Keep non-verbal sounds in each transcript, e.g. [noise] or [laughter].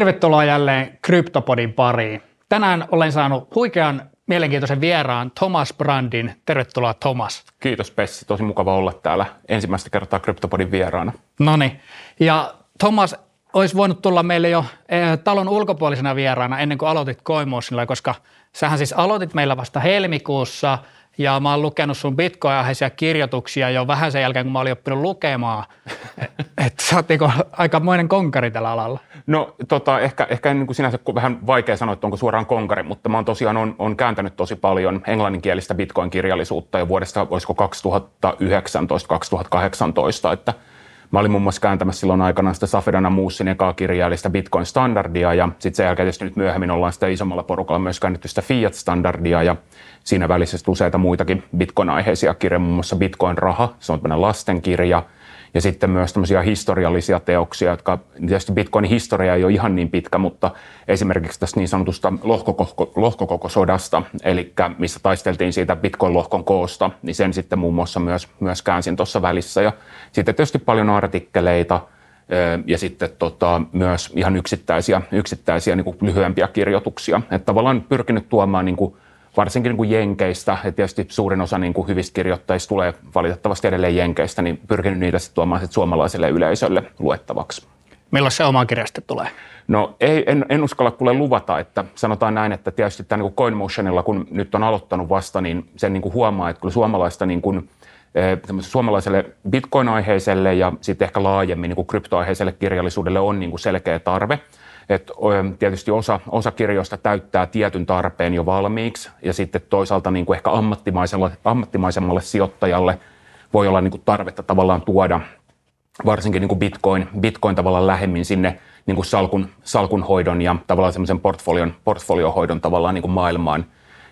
Tervetuloa jälleen Kryptopodin pariin. Tänään olen saanut huikean mielenkiintoisen vieraan Thomas Brandin. Tervetuloa Thomas. Kiitos Pessi, tosi mukava olla täällä ensimmäistä kertaa Kryptopodin vieraana. No ja Thomas olisi voinut tulla meille jo eh, talon ulkopuolisena vieraana ennen kuin aloitit Coinmotionilla, koska sähän siis aloitit meillä vasta helmikuussa – ja mä oon lukenut sun bitcoin-aiheisia kirjoituksia jo vähän sen jälkeen, kun mä olin oppinut lukemaan. [laughs] että sä oot niinku aikamoinen konkari tällä alalla. No tota, ehkä, ehkä niin kuin sinänsä vähän vaikea sanoa, että onko suoraan konkari, mutta mä oon tosiaan on, on kääntänyt tosi paljon englanninkielistä bitcoin-kirjallisuutta jo vuodesta, olisiko 2019-2018, että – Mä olin muun muassa kääntämässä silloin aikana sitä Safedana Moossin ekaa kirjaa, eli sitä Bitcoin-standardia, ja sitten sen jälkeen tietysti nyt myöhemmin ollaan sitä isommalla porukalla myös käännetty sitä Fiat-standardia, ja siinä välissä useita muitakin Bitcoin-aiheisia kirjoja, muun muassa Bitcoin-raha, se on tämmöinen lastenkirja, ja sitten myös tämmöisiä historiallisia teoksia, jotka tietysti Bitcoinin historia ei ole ihan niin pitkä, mutta esimerkiksi tästä niin sanotusta lohkokoko, lohkokokosodasta, eli missä taisteltiin siitä Bitcoin-lohkon koosta, niin sen sitten muun muassa myös, myös käänsin tuossa välissä. Ja sitten tietysti paljon artikkeleita, ja sitten tota, myös ihan yksittäisiä, yksittäisiä niin lyhyempiä kirjoituksia. Että tavallaan pyrkinyt tuomaan niin kuin varsinkin niin kuin Jenkeistä, että tietysti suurin osa niin kuin hyvistä kirjoittajista tulee valitettavasti edelleen Jenkeistä, niin pyrkinyt niitä sitten tuomaan sit suomalaiselle yleisölle luettavaksi. Milloin se oma kirja sitten tulee? No ei, en, en uskalla kuule luvata, että sanotaan näin, että tietysti tämä niin CoinMotionilla, kun nyt on aloittanut vasta, niin sen niin kuin huomaa, että kyllä suomalaista niin kuin, eh, suomalaiselle bitcoin-aiheiselle ja sitten ehkä laajemmin niin kuin kryptoaiheiselle kirjallisuudelle on niin kuin selkeä tarve – että tietysti osa, osa kirjoista täyttää tietyn tarpeen jo valmiiksi ja sitten toisaalta niin kuin ehkä ammattimaiselle, ammattimaisemmalle sijoittajalle voi olla niin kuin tarvetta tavallaan tuoda varsinkin niin kuin Bitcoin, Bitcoin tavallaan lähemmin sinne niin kuin salkun, salkunhoidon ja tavallaan semmoisen portfolion, portfoliohoidon tavallaan niin kuin maailmaan.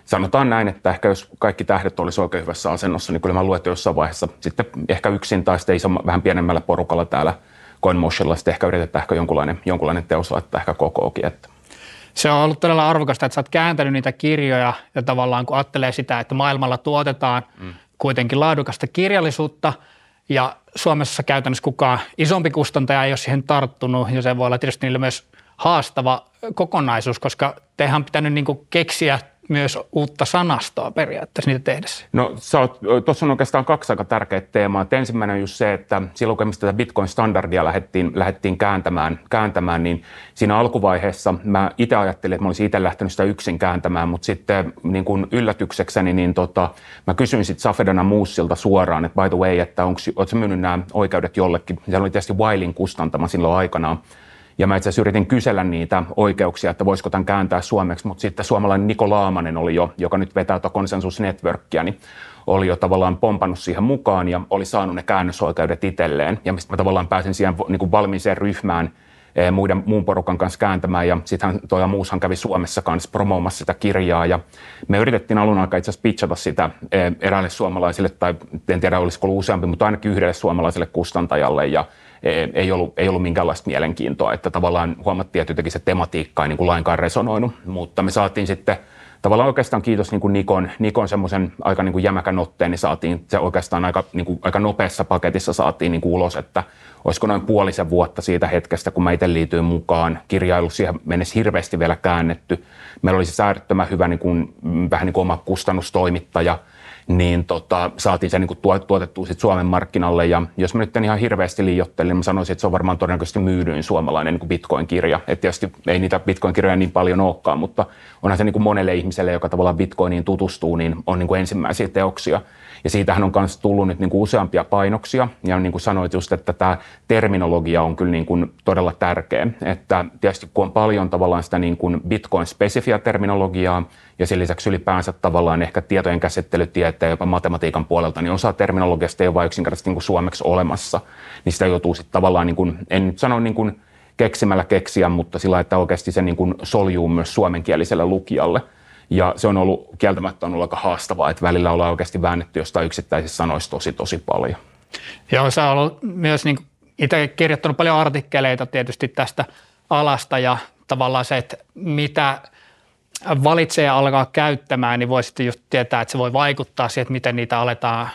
Sanotaan näin, että ehkä jos kaikki tähdet olisi oikein hyvässä asennossa, niin kyllä mä luulen, että jossain vaiheessa sitten ehkä yksin tai sitten isomma, vähän pienemmällä porukalla täällä – CoinMotionilla sitten ehkä yritetään ehkä jonkunlainen, jonkunlainen teos laittaa ehkä kokookin. Että. Se on ollut todella arvokasta, että sä oot kääntänyt niitä kirjoja ja tavallaan kun ajattelee sitä, että maailmalla tuotetaan mm. kuitenkin laadukasta kirjallisuutta ja Suomessa käytännössä kukaan isompi kustantaja ei ole siihen tarttunut ja se voi olla tietysti niille myös haastava kokonaisuus, koska tehän on pitänyt niin keksiä myös uutta sanastoa periaatteessa niitä tehdessä? No tuossa on oikeastaan kaksi aika tärkeää teemaa. Et ensimmäinen on just se, että silloin kun tätä Bitcoin-standardia lähdettiin, lähdettiin kääntämään, kääntämään, niin siinä alkuvaiheessa mä itse ajattelin, että mä olisin itse lähtenyt sitä yksin kääntämään, mutta sitten niin kuin yllätyksekseni niin tota, mä kysyin sitten Safedana Moossilta suoraan, että by the way, että onko myynyt nämä oikeudet jollekin. Se oli tietysti Wailin kustantama silloin aikanaan. Ja mä itse asiassa yritin kysellä niitä oikeuksia, että voisiko tämän kääntää suomeksi, mutta sitten suomalainen Niko Laamanen oli jo, joka nyt vetää tuota Consensus Networkia, niin oli jo tavallaan pompannut siihen mukaan ja oli saanut ne käännösoikeudet itselleen. Ja mistä mä tavallaan pääsin siihen niin kuin valmiiseen ryhmään eh, muiden, muun porukan kanssa kääntämään. Ja sitten toi muushan kävi Suomessa kanssa promoomassa sitä kirjaa. Ja me yritettiin alun aikaa itse asiassa pitchata sitä eh, eräälle suomalaisille tai en tiedä olisiko ollut useampi, mutta ainakin yhdelle suomalaiselle kustantajalle. Ja ei ollut, ei ollut minkäänlaista mielenkiintoa, että tavallaan huomattiin, että jotenkin se tematiikka ei niin kuin lainkaan resonoinut, mutta me saatiin sitten tavallaan oikeastaan kiitos niin kuin Nikon, Nikon semmoisen aika niin kuin jämäkän otteen, niin saatiin se oikeastaan aika, niin kuin, aika nopeassa paketissa saatiin niin kuin ulos, että olisiko noin puolisen vuotta siitä hetkestä, kun mä itse liityin mukaan. Kirjailu siihen mennessä hirveästi vielä käännetty. Meillä oli se äärettömän hyvä niin kuin, vähän niin kuin oma kustannustoimittaja – niin tota, saatiin se niin kuin tuotettua sit Suomen markkinalle. Ja jos mä nyt en ihan hirveästi liiottelin, niin mä sanoisin, että se on varmaan todennäköisesti myydyin suomalainen niin kuin Bitcoin-kirja. Et tietysti ei niitä Bitcoin-kirjoja niin paljon olekaan, mutta onhan se niin kuin monelle ihmiselle, joka tavallaan Bitcoiniin tutustuu, niin on niin kuin ensimmäisiä teoksia. Ja siitähän on myös tullut nyt niin kuin useampia painoksia. Ja niin kuin sanoit just, että tämä terminologia on kyllä niin kuin todella tärkeä. Että tietysti kun on paljon tavallaan sitä niin kuin Bitcoin-spesifiä terminologiaa, ja sen lisäksi ylipäänsä tavallaan ehkä tietojen käsittelytieteen ja jopa matematiikan puolelta, niin osa terminologiasta ei ole vain yksinkertaisesti niin kuin suomeksi olemassa, niin sitä joutuu sitten tavallaan, niin kuin, en nyt sano niin kuin keksimällä keksiä, mutta sillä että oikeasti se niin kuin soljuu myös suomenkieliselle lukijalle. Ja se on ollut kieltämättä on ollut aika haastavaa, että välillä ollaan oikeasti väännetty jostain yksittäisistä sanoista tosi tosi paljon. Joo, sä ollut myös niin itse kirjoittanut paljon artikkeleita tietysti tästä alasta ja tavallaan se, että mitä valitsee alkaa käyttämään, niin voi sitten just tietää, että se voi vaikuttaa siihen, että miten niitä aletaan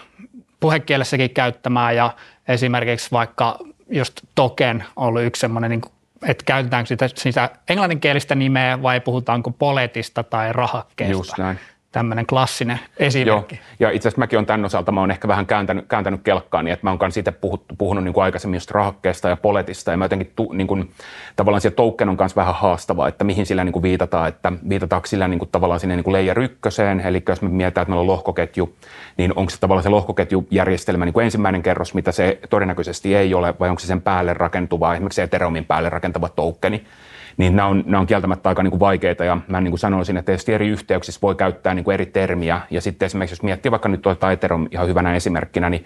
puhekielessäkin käyttämään ja esimerkiksi vaikka just token on ollut yksi semmoinen niin että käytetäänkö sitä, sitä englanninkielistä nimeä vai puhutaanko poletista tai rahakkeesta. Just näin tämmöinen klassinen esimerkki. Joo. Ja itse asiassa mäkin olen tämän osalta, mä olen ehkä vähän kääntänyt, kääntänyt kelkkaani, että mä oon kanssa itse puhuttu, puhunut niin kuin aikaisemmin just rahakkeesta ja poletista, ja mä jotenkin tu, niin kuin, tavallaan se token on kanssa vähän haastavaa, että mihin sillä niin kuin viitataan, että viitataanko sillä niin kuin, tavallaan sinne niin kuin layer ykköseen, eli jos me mietitään, että meillä on lohkoketju, niin onko se tavallaan se lohkoketjujärjestelmä niin kuin ensimmäinen kerros, mitä se todennäköisesti ei ole, vai onko se sen päälle rakentuva, esimerkiksi Ethereumin päälle rakentava tokeni, niin nämä on, nämä on kieltämättä aika niin kuin vaikeita ja mä niin kuin sanoisin, että tietysti eri yhteyksissä voi käyttää niin kuin eri termiä. Ja sitten esimerkiksi jos miettii vaikka nyt tuota Ethereum ihan hyvänä esimerkkinä, niin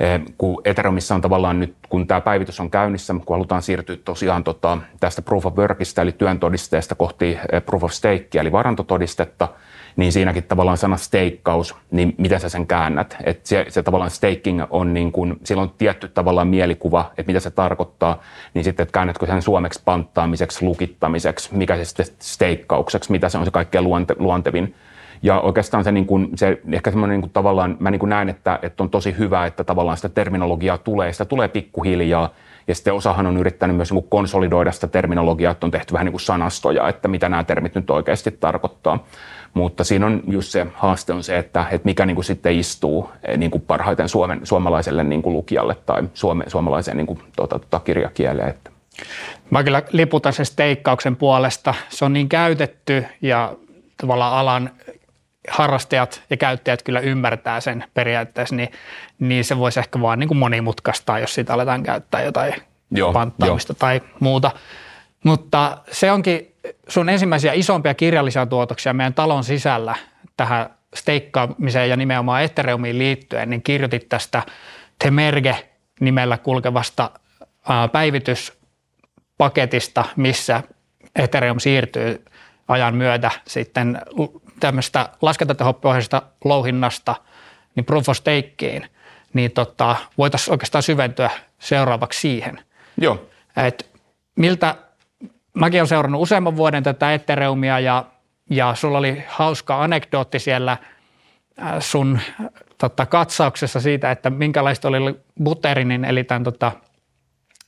eh, kun Ethereumissa on tavallaan nyt, kun tämä päivitys on käynnissä, kun halutaan siirtyä tosiaan tota, tästä proof of workista eli työn todisteesta kohti eh, proof of stake eli varantotodistetta, niin siinäkin tavallaan sana steikkaus, niin miten sä sen käännät? Että se, se tavallaan staking on niin kuin, sillä on tietty tavallaan mielikuva, että mitä se tarkoittaa, niin sitten, että käännätkö sen suomeksi panttaamiseksi, lukittamiseksi, mikä se sitten steikkaukseksi, mitä se on se kaikkein luonte, luontevin. Ja oikeastaan se, niin kuin, se ehkä semmoinen niin kuin tavallaan, mä niin kuin näen, että, että on tosi hyvä, että tavallaan sitä terminologiaa tulee, sitä tulee pikkuhiljaa, ja sitten osahan on yrittänyt myös niin konsolidoida sitä terminologiaa, että on tehty vähän niin kuin sanastoja, että mitä nämä termit nyt oikeasti tarkoittaa. Mutta siinä on just se haaste on se, että, että mikä niin kuin sitten istuu eh, niin kuin parhaiten suomen, suomalaiselle niin kuin lukijalle tai suome, suomalaiseen niin kuin, tuota, tuota, kirjakieleen. Että. Mä kyllä liputan sen steikkauksen puolesta. Se on niin käytetty ja tavallaan alan harrastajat ja käyttäjät kyllä ymmärtää sen periaatteessa, niin, niin se voisi ehkä vaan niin kuin monimutkaistaa, jos siitä aletaan käyttää jotain Joo, panttaamista jo. tai muuta. Mutta se onkin sun ensimmäisiä isompia kirjallisia tuotoksia meidän talon sisällä tähän steikkaamiseen ja nimenomaan Ethereumiin liittyen, niin kirjoitit tästä Temerge nimellä kulkevasta päivityspaketista, missä Ethereum siirtyy ajan myötä sitten tämmöistä laskentatehopohjaisesta louhinnasta niin proof of stakeen, niin tota, voitaisiin oikeastaan syventyä seuraavaksi siihen. Joo. Et miltä mäkin olen seurannut useamman vuoden tätä Ethereumia ja, ja sulla oli hauska anekdootti siellä äh, sun tota, katsauksessa siitä, että minkälaista oli Butterinin eli tämän tota,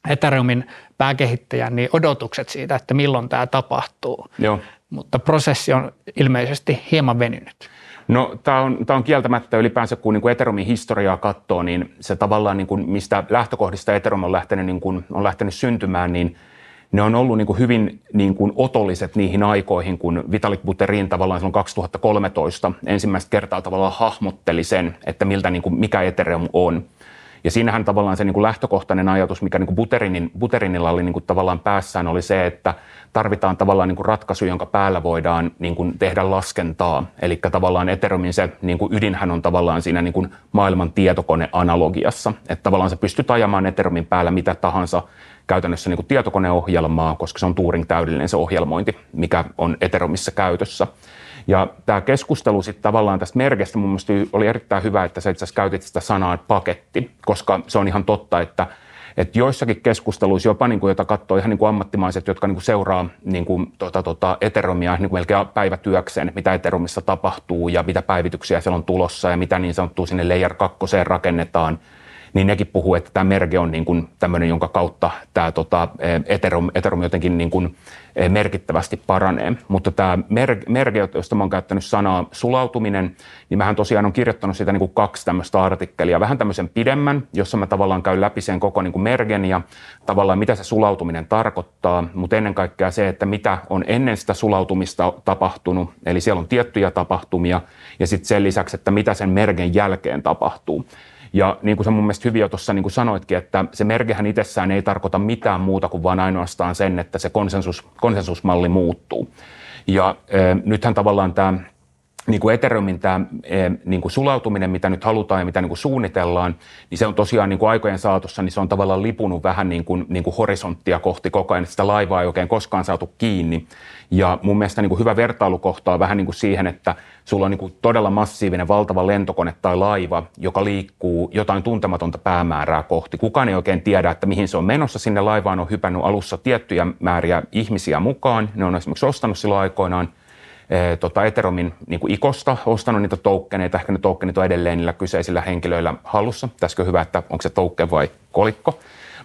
Ethereumin pääkehittäjän niin odotukset siitä, että milloin tämä tapahtuu. Joo. Mutta prosessi on ilmeisesti hieman venynyt. No tämä on, tämä on kieltämättä ylipäänsä, kun niin kuin Ethereumin historiaa katsoo, niin se tavallaan, niin kuin, mistä lähtökohdista Ethereum on lähtenyt, niin kuin, on lähtenyt syntymään, niin – ne on ollut niin kuin hyvin niin kuin otolliset niihin aikoihin, kun Vitalik Buterin tavallaan silloin 2013 ensimmäistä kertaa tavallaan hahmotteli sen, että miltä niin kuin, mikä Ethereum on. Ja siinähän tavallaan se niin kuin lähtökohtainen ajatus, mikä niin kuin Buterinin, Buterinilla oli niin kuin tavallaan päässään, oli se, että tarvitaan tavallaan niin kuin ratkaisu, jonka päällä voidaan niin kuin tehdä laskentaa. Eli tavallaan Ethereumin se niin kuin ydinhän on tavallaan siinä niin kuin maailman tietokoneanalogiassa. Että tavallaan se pystyt ajamaan Ethereumin päällä mitä tahansa käytännössä niin kuin tietokoneohjelmaa, koska se on Turing täydellinen se ohjelmointi, mikä on Ethereumissa käytössä. Ja tämä keskustelu sitten tavallaan tästä merkestä mun mielestä oli erittäin hyvä, että sä itse asiassa käytit sitä sanaa paketti, koska se on ihan totta, että että joissakin keskusteluissa, jopa niin kuin, jota katsoo ihan niin kuin ammattimaiset, jotka niin kuin seuraa niin kuin, tota, tota, Ethereumia niin kuin melkein päivätyökseen, mitä Ethereumissa tapahtuu ja mitä päivityksiä siellä on tulossa ja mitä niin sanottua sinne Layer 2 rakennetaan – niin nekin puhuu, että tämä merge on niin kuin tämmöinen, jonka kautta tämä tota, Ethereum, Ethereum jotenkin niin kuin eh, merkittävästi paranee. Mutta tämä merge, josta mä oon käyttänyt sanaa sulautuminen, niin mähän tosiaan on kirjoittanut siitä niin kuin kaksi tämmöistä artikkelia, vähän tämmöisen pidemmän, jossa mä tavallaan käyn läpi sen koko niin kuin mergen ja tavallaan mitä se sulautuminen tarkoittaa, mutta ennen kaikkea se, että mitä on ennen sitä sulautumista tapahtunut, eli siellä on tiettyjä tapahtumia, ja sitten sen lisäksi, että mitä sen mergen jälkeen tapahtuu. Ja niin kuin sä mun mielestä hyvin jo tuossa niin kuin sanoitkin, että se merkehän itsessään ei tarkoita mitään muuta kuin vain ainoastaan sen, että se konsensus, konsensusmalli muuttuu. Ja äh, nythän tavallaan tämä niin kuin Ethereumin tämä niin kuin sulautuminen, mitä nyt halutaan ja mitä niin kuin suunnitellaan, niin se on tosiaan niin kuin aikojen saatossa, niin se on tavallaan lipunut vähän niin kuin, niin kuin horisonttia kohti koko ajan, että sitä laivaa ei oikein koskaan saatu kiinni. Ja mun mielestä niin kuin hyvä vertailukohta on vähän niin kuin siihen, että sulla on niin kuin todella massiivinen valtava lentokone tai laiva, joka liikkuu jotain tuntematonta päämäärää kohti. Kukaan ei oikein tiedä, että mihin se on menossa. Sinne laivaan on hypännyt alussa tiettyjä määriä ihmisiä mukaan. Ne on esimerkiksi ostanut silloin aikoinaan tota Ethereumin niin kuin ikosta, ostanut niitä tokeneita, ehkä ne tokenit on edelleen niillä kyseisillä henkilöillä hallussa. Tässäkö hyvä, että onko se token vai kolikko.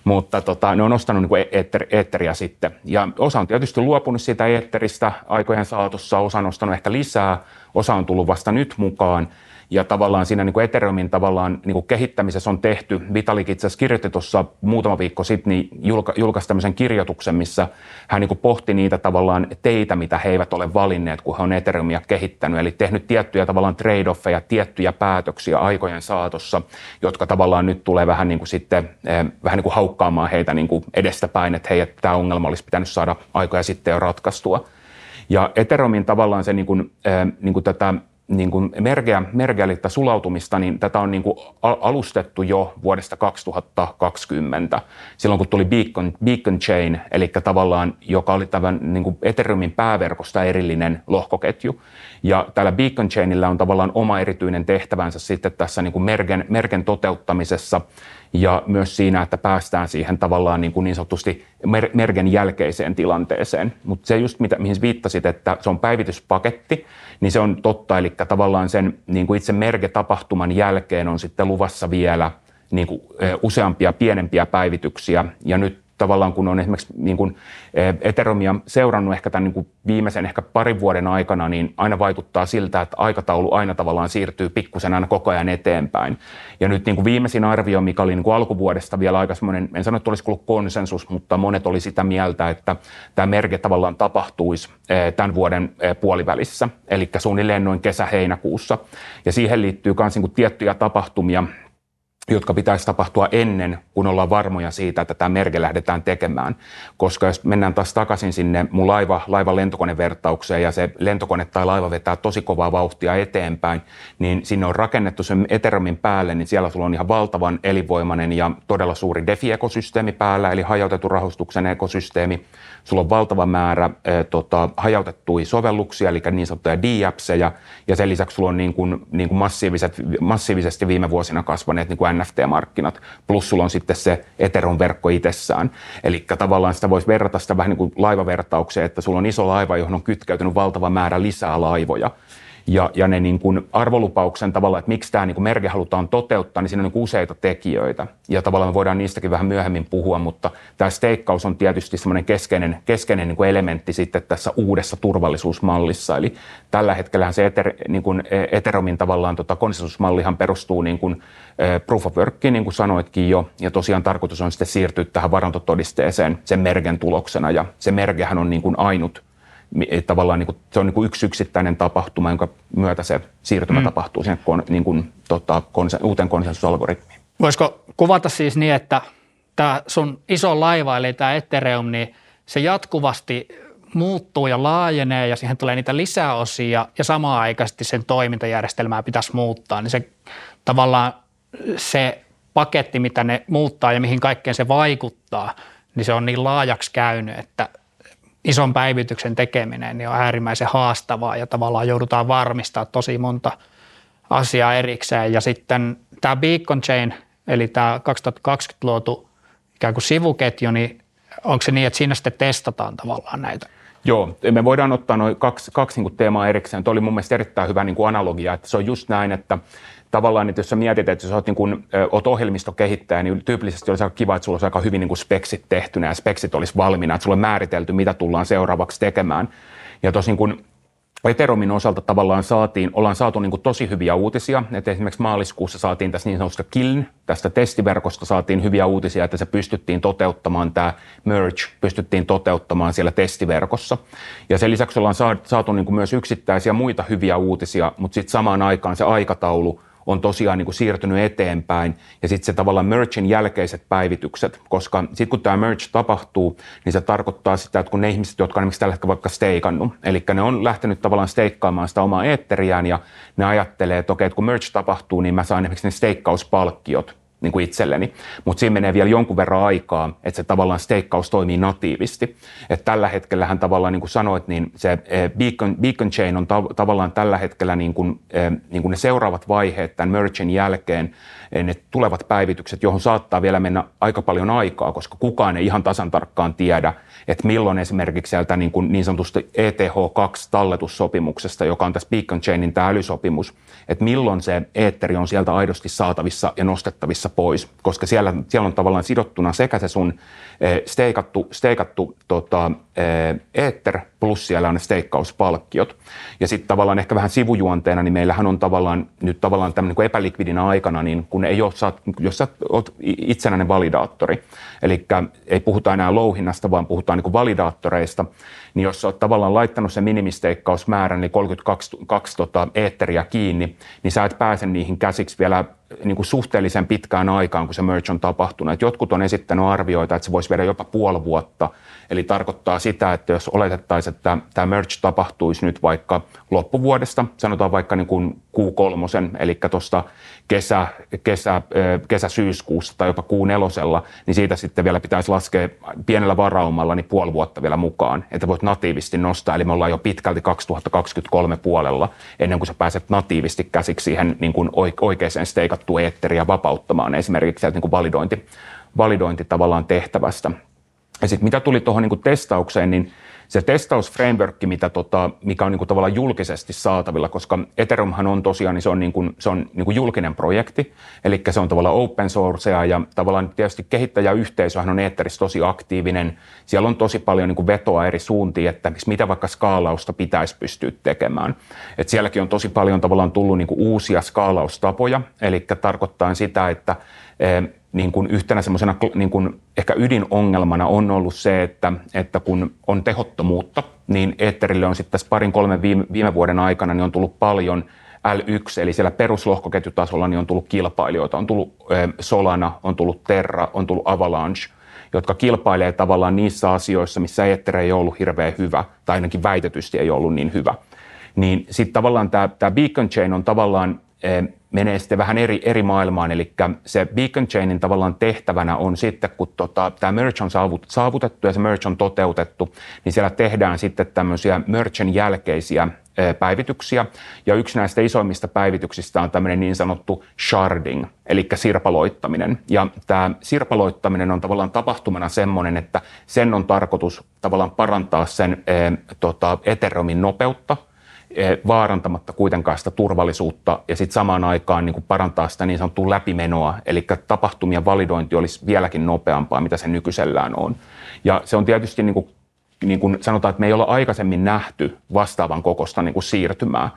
mutta tota, ne on ostanut niin kuin eetter, eetteriä sitten. Ja osa on tietysti luopunut siitä eetteristä aikojen saatossa, osa on ostanut ehkä lisää, osa on tullut vasta nyt mukaan. Ja tavallaan siinä niin kuin Ethereumin tavallaan niin kuin kehittämisessä on tehty, Vitalik itse asiassa kirjoitti tuossa muutama viikko sitten, niin julka, julkaisi tämmöisen kirjoituksen, missä hän niin kuin pohti niitä tavallaan teitä, mitä he eivät ole valinneet, kun he on Ethereumia kehittänyt. Eli tehnyt tiettyjä tavallaan trade-offeja, tiettyjä päätöksiä aikojen saatossa, jotka tavallaan nyt tulee vähän niin kuin sitten eh, vähän niin kuin haukkaamaan heitä niin kuin edestäpäin, että hei, että tämä ongelma olisi pitänyt saada aikoja sitten jo ratkaistua. Ja Ethereumin tavallaan se niin kuin, eh, niin kuin tätä niin kuin merkeä, merkeä sulautumista, niin tätä on niin kuin alustettu jo vuodesta 2020, silloin kun tuli Beacon, Beacon Chain, eli tavallaan, joka oli tämän niin kuin Ethereumin pääverkosta erillinen lohkoketju. Ja tällä Beacon Chainillä on tavallaan oma erityinen tehtävänsä sitten tässä niin kuin merken, merken toteuttamisessa ja myös siinä, että päästään siihen tavallaan niin, kuin niin sanotusti mer- mergen jälkeiseen tilanteeseen. Mutta se just, mitä, mihin viittasit, että se on päivityspaketti, niin se on totta. Eli tavallaan sen niin kuin itse merge-tapahtuman jälkeen on sitten luvassa vielä niin kuin, useampia pienempiä päivityksiä. Ja nyt tavallaan kun on esimerkiksi niin kuin eh, Ethereumia seurannut ehkä tämän niin kuin viimeisen ehkä parin vuoden aikana, niin aina vaikuttaa siltä, että aikataulu aina tavallaan siirtyy pikkusen aina koko ajan eteenpäin. Ja nyt niin kuin viimeisin arvio, mikä oli niin kuin alkuvuodesta vielä aika semmoinen, en sano, että olisi ollut konsensus, mutta monet oli sitä mieltä, että tämä merke tavallaan tapahtuisi eh, tämän vuoden eh, puolivälissä, eli suunnilleen noin kesä-heinäkuussa. Ja siihen liittyy myös niin tiettyjä tapahtumia, jotka pitäisi tapahtua ennen, kun ollaan varmoja siitä, että tämä merke lähdetään tekemään. Koska jos mennään taas takaisin sinne mun laiva, laivan lentokonevertaukseen ja se lentokone tai laiva vetää tosi kovaa vauhtia eteenpäin, niin sinne on rakennettu sen Ethereumin päälle, niin siellä sulla on ihan valtavan elinvoimainen ja todella suuri DeFi-ekosysteemi päällä, eli hajautetun rahoitustuksen ekosysteemi. Sulla on valtava määrä ä, tota, hajautettuja sovelluksia, eli niin sanottuja D-appseja, ja sen lisäksi sulla on niin kuin, niin kuin massiiviset, massiivisesti viime vuosina kasvaneet niin kuin NFT-markkinat, plus sulla on sitten se Ethereum-verkko itsessään. Eli tavallaan sitä voisi verrata sitä vähän niin kuin laivavertaukseen, että sulla on iso laiva, johon on kytkeytynyt valtava määrä lisää laivoja ja, ja ne niin kuin arvolupauksen tavalla, että miksi tämä niin kuin merke halutaan toteuttaa, niin siinä on niin kuin useita tekijöitä. Ja tavallaan me voidaan niistäkin vähän myöhemmin puhua, mutta tämä steikkaus on tietysti semmoinen keskeinen, keskeinen niin kuin elementti sitten tässä uudessa turvallisuusmallissa. Eli tällä hetkellä se Ether, niin kuin Ethereumin tavallaan tota konsensusmallihan perustuu niin kuin, proof of workiin, niin kuin sanoitkin jo, ja tosiaan tarkoitus on sitten siirtyä tähän varantotodisteeseen sen mergen tuloksena, ja se merkehän on niin kuin ainut tavallaan niin kuin, se on niin kuin yksi yksittäinen tapahtuma, jonka myötä se siirtymä mm. tapahtuu sinne kon, niin kuin, tota, konsen, uuteen konsensusalgoritmiin. Voisiko kuvata siis niin, että tämä sun iso laiva, eli tämä Ethereum, niin se jatkuvasti muuttuu ja laajenee ja siihen tulee niitä lisäosia ja samaan aikaisesti sen toimintajärjestelmää pitäisi muuttaa, niin se tavallaan se paketti, mitä ne muuttaa ja mihin kaikkeen se vaikuttaa, niin se on niin laajaksi käynyt, että ison päivityksen tekeminen niin on äärimmäisen haastavaa ja tavallaan joudutaan varmistaa tosi monta asiaa erikseen. Ja sitten tämä Beacon Chain, eli tämä 2020 luotu ikään kuin sivuketju, niin onko se niin, että siinä sitten testataan tavallaan näitä? Joo, me voidaan ottaa noin kaksi, kaksi niin teemaa erikseen. Tuo oli mun mielestä erittäin hyvä niin kuin analogia, että se on just näin, että tavallaan, että jos sä mietit, että jos olet, niin kuin, oot ohjelmistokehittäjä, niin tyypillisesti olisi aika kiva, että sulla olisi aika hyvin niin kuin speksit tehtynä ja speksit olisi valmiina, että sulla on määritelty, mitä tullaan seuraavaksi tekemään. Ja tosin kun Ethereum osalta tavallaan saatiin, ollaan saatu niin kuin tosi hyviä uutisia, että esimerkiksi maaliskuussa saatiin tässä niin sanotusta Kiln, tästä testiverkosta saatiin hyviä uutisia, että se pystyttiin toteuttamaan, tämä merge pystyttiin toteuttamaan siellä testiverkossa. Ja sen lisäksi ollaan saatu niin kuin myös yksittäisiä muita hyviä uutisia, mutta sitten samaan aikaan se aikataulu on tosiaan niin kuin siirtynyt eteenpäin. Ja sitten se tavallaan mergin jälkeiset päivitykset, koska sitten kun tämä merge tapahtuu, niin se tarkoittaa sitä, että kun ne ihmiset, jotka on esimerkiksi tällä hetkellä vaikka steikannut, eli ne on lähtenyt tavallaan steikkaamaan sitä omaa eetteriään ja ne ajattelee, että okei, että kun merge tapahtuu, niin mä saan esimerkiksi ne steikkauspalkkiot niin kuin itselleni. Mutta siinä menee vielä jonkun verran aikaa, että se tavallaan steikkaus toimii natiivisti. Et tällä hetkellähän tavallaan, niin kuin sanoit, niin se eh, beacon, beacon chain on tav- tavallaan tällä hetkellä niin kuin, eh, niin kuin ne seuraavat vaiheet tämän mergin jälkeen, eh, ne tulevat päivitykset, johon saattaa vielä mennä aika paljon aikaa, koska kukaan ei ihan tasan tarkkaan tiedä, että milloin esimerkiksi sieltä niin, kuin niin sanotusta ETH2-talletussopimuksesta, joka on tässä Beacon Chainin tämä älysopimus, että milloin se eetteri on sieltä aidosti saatavissa ja nostettavissa pois, koska siellä, siellä on tavallaan sidottuna sekä se sun steikattu, steikattu tota, Ether plus siellä on ne steikkauspalkkiot. Ja sitten tavallaan ehkä vähän sivujuonteena, niin meillähän on tavallaan nyt tavallaan tämmöinen niin aikana, niin kun ei ole, saat, jos sä oot itsenäinen validaattori, eli ei puhuta enää louhinnasta, vaan puhutaan niin validaattoreista, niin jos olet tavallaan laittanut sen minimisteikkausmäärän, niin 32 2, tota, eetteriä kiinni, niin sä et pääse niihin käsiksi vielä niin kuin suhteellisen pitkään aikaan, kun se merge on tapahtunut. Et jotkut on esittänyt arvioita, että se voisi viedä jopa puoli vuotta. Eli tarkoittaa sitä, että jos oletettaisiin, että tämä merge tapahtuisi nyt vaikka loppuvuodesta, sanotaan vaikka niin kuin Q3, eli tuosta kesä, kesä, kesä-syyskuussa tai jopa kuun nelosella, niin siitä sitten vielä pitäisi laskea pienellä varaumalla niin puoli vuotta vielä mukaan, että voit natiivisti nostaa. Eli me ollaan jo pitkälti 2023 puolella, ennen kuin sä pääset natiivisti käsiksi siihen niin kuin oikeaan steikattuun eetteriä vapauttamaan esimerkiksi sieltä niin kuin validointi, validointi tavallaan tehtävästä. Ja sitten mitä tuli tuohon niin testaukseen, niin se testausframework, mitä tota, mikä on niin kuin tavallaan julkisesti saatavilla, koska Ethereumhan on tosiaan, niin se on, niin kuin, se on niin kuin julkinen projekti, eli se on tavallaan open sourcea ja tavallaan tietysti kehittäjäyhteisöhän on Etherissä tosi aktiivinen. Siellä on tosi paljon niin kuin vetoa eri suuntiin, että mitä vaikka skaalausta pitäisi pystyä tekemään. Et sielläkin on tosi paljon tavallaan tullut niin kuin uusia skaalaustapoja, eli tarkoittaa sitä, että eh, niin kuin yhtenä semmoisena niin kuin ehkä ydinongelmana on ollut se, että, että kun on tehottomuutta, niin Eetterille on sitten tässä parin kolmen viime, viime vuoden aikana niin on tullut paljon L1, eli siellä peruslohkoketjutasolla niin on tullut kilpailijoita. On tullut Solana, on tullut Terra, on tullut Avalanche, jotka kilpailee tavallaan niissä asioissa, missä Ether ei ollut hirveän hyvä, tai ainakin väitetysti ei ollut niin hyvä. Niin sitten tavallaan tämä Beacon Chain on tavallaan menee sitten vähän eri, eri maailmaan, eli se Beacon Chainin tavallaan tehtävänä on sitten, kun tota, tämä merge on saavutettu ja se merge on toteutettu, niin siellä tehdään sitten tämmöisiä mergen jälkeisiä päivityksiä, ja yksi näistä isoimmista päivityksistä on tämmöinen niin sanottu sharding, eli sirpaloittaminen. Ja tämä sirpaloittaminen on tavallaan tapahtumana semmoinen, että sen on tarkoitus tavallaan parantaa sen e, tota, Ethereumin nopeutta, vaarantamatta kuitenkaan sitä turvallisuutta ja sitten samaan aikaan niin parantaa sitä niin sanottua läpimenoa, eli tapahtumien validointi olisi vieläkin nopeampaa, mitä se nykyisellään on. Ja se on tietysti niin kuin niin kuin sanotaan, että me ei olla aikaisemmin nähty vastaavan kokosta niin kuin siirtymää.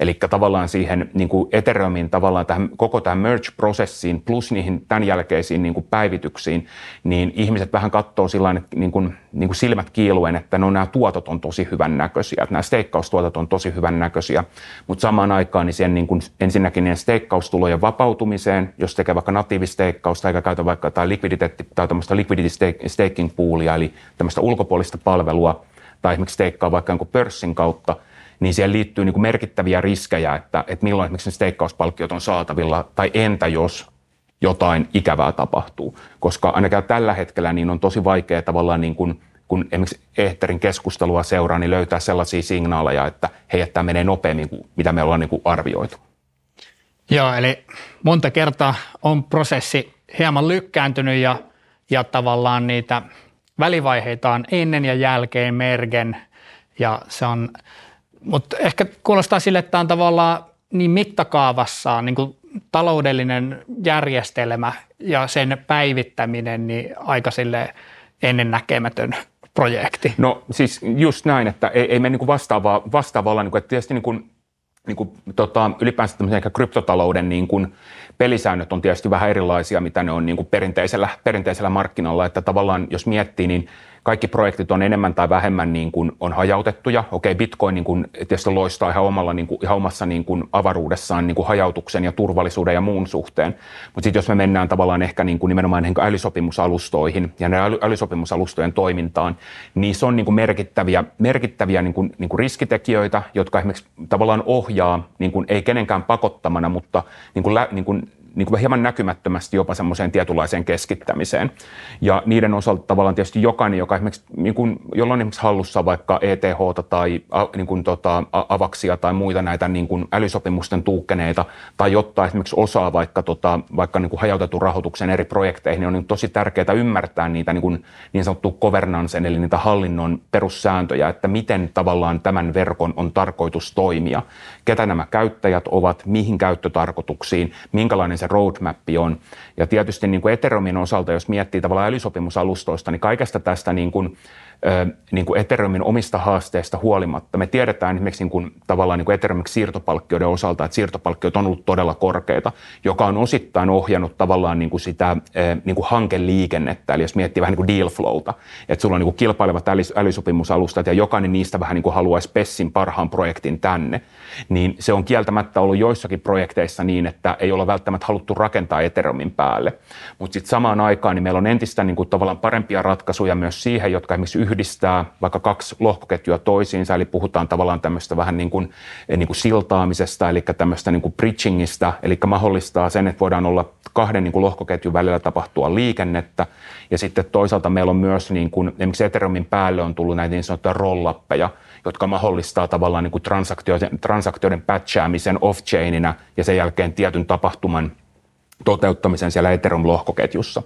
Eli tavallaan siihen niin kuin Ethereumin tavallaan tähän, koko tähän merge-prosessiin plus niihin tämän jälkeisiin niin kuin päivityksiin, niin ihmiset vähän katsoo sillä niin kuin, niin kuin silmät kiiluen, että no nämä tuotot on tosi hyvän näköisiä, että nämä steikkaustuotot on tosi hyvän näköisiä, mutta samaan aikaan niin siihen niin kuin, ensinnäkin niiden steikkaustulojen vapautumiseen, jos tekee vaikka natiivisteikkausta eikä käytä vaikka tai liquidity tai tämmöistä liquidity staking poolia, eli tämmöistä ulkopuolista palvelua, tai esimerkiksi teikkaa vaikka jonkun pörssin kautta, niin siihen liittyy niin kuin merkittäviä riskejä, että, että milloin esimerkiksi ne steikkauspalkkiot on saatavilla, tai entä jos jotain ikävää tapahtuu. Koska ainakaan tällä hetkellä niin on tosi vaikea tavallaan niin kuin, kun esimerkiksi Ehterin keskustelua seuraa, niin löytää sellaisia signaaleja, että hei, että tämä menee nopeammin kuin mitä me ollaan niin kuin arvioitu. Joo, eli monta kertaa on prosessi hieman lykkääntynyt ja, ja tavallaan niitä välivaiheita on ennen ja jälkeen mergen ja se on mutta ehkä kuulostaa sille, että tämä on tavallaan niin mittakaavassaan niin kuin taloudellinen järjestelmä ja sen päivittäminen niin aika sille ennennäkemätön projekti. No siis just näin, että ei, ei me niin kuin vastaavaa, vastaavalla, niin kuin, että tietysti niin kuin, niin kuin, tota, ylipäänsä ehkä kryptotalouden niin kuin pelisäännöt on tietysti vähän erilaisia, mitä ne on niin kuin perinteisellä, perinteisellä markkinalla, että tavallaan jos miettii, niin kaikki projektit on enemmän tai vähemmän niin kuin on hajautettuja. Okei, Bitcoin niin kuin tietysti loistaa ihan, omalla, niin kuin, ihan omassa niin kuin avaruudessaan niin kuin hajautuksen ja turvallisuuden ja muun suhteen. Mutta sitten jos me mennään tavallaan ehkä niin kuin nimenomaan niin kuin älysopimusalustoihin ja äly, älysopimusalustojen toimintaan, niin se on niin kuin merkittäviä, merkittäviä niin kuin, niin kuin riskitekijöitä, jotka esimerkiksi tavallaan ohjaa, niin kuin, ei kenenkään pakottamana, mutta niin kuin, niin kuin niin kuin hieman näkymättömästi jopa semmoiseen tietynlaiseen keskittämiseen. Ja niiden osalta tavallaan tietysti jokainen, joka esimerkiksi, niin kuin, jolla on esimerkiksi hallussa vaikka ETH tai niin kuin, tota, avaksia tai muita näitä niin kuin älysopimusten tuukkeneita, tai jotta esimerkiksi osaa vaikka, tota, vaikka niin kuin hajautetun rahoituksen eri projekteihin, niin on niin tosi tärkeää ymmärtää niitä niin, kuin, niin sanottu governancen, eli niitä hallinnon perussääntöjä, että miten tavallaan tämän verkon on tarkoitus toimia, ketä nämä käyttäjät ovat, mihin käyttötarkoituksiin, minkälainen se roadmap on. Ja tietysti niin kuin Ethereumin osalta, jos miettii tavallaan älysopimusalustoista, niin kaikesta tästä niin kuin niin kuin Ethereumin omista haasteista huolimatta. Me tiedetään esimerkiksi niin kuin, tavallaan niin kuin Ethereumin siirtopalkkioiden osalta, että siirtopalkkiot on ollut todella korkeita, joka on osittain ohjannut tavallaan niin kuin sitä niin kuin hankeliikennettä, eli jos miettii vähän niin kuin deal flowta, että sulla on niin kuin kilpailevat älysopimusalustat ja jokainen niistä vähän niin kuin haluaisi Pessin parhaan projektin tänne, niin se on kieltämättä ollut joissakin projekteissa niin, että ei ole välttämättä haluttu rakentaa Ethereumin päälle. Mutta sitten samaan aikaan niin meillä on entistä niin kuin tavallaan parempia ratkaisuja myös siihen, jotka esimerkiksi yhdistää vaikka kaksi lohkoketjua toisiinsa, eli puhutaan tavallaan tämmöistä vähän niin kuin, niin kuin siltaamisesta, eli tämmöistä niin kuin bridgingistä, eli mahdollistaa sen, että voidaan olla kahden niin kuin lohkoketjun välillä tapahtua liikennettä, ja sitten toisaalta meillä on myös, niin kuin, esimerkiksi Ethereumin päälle on tullut näitä niin sanottuja rollappeja, jotka mahdollistaa tavallaan niin kuin transaktioiden, transaktioiden patchaamisen off-chainina ja sen jälkeen tietyn tapahtuman toteuttamisen siellä Ethereum-lohkoketjussa.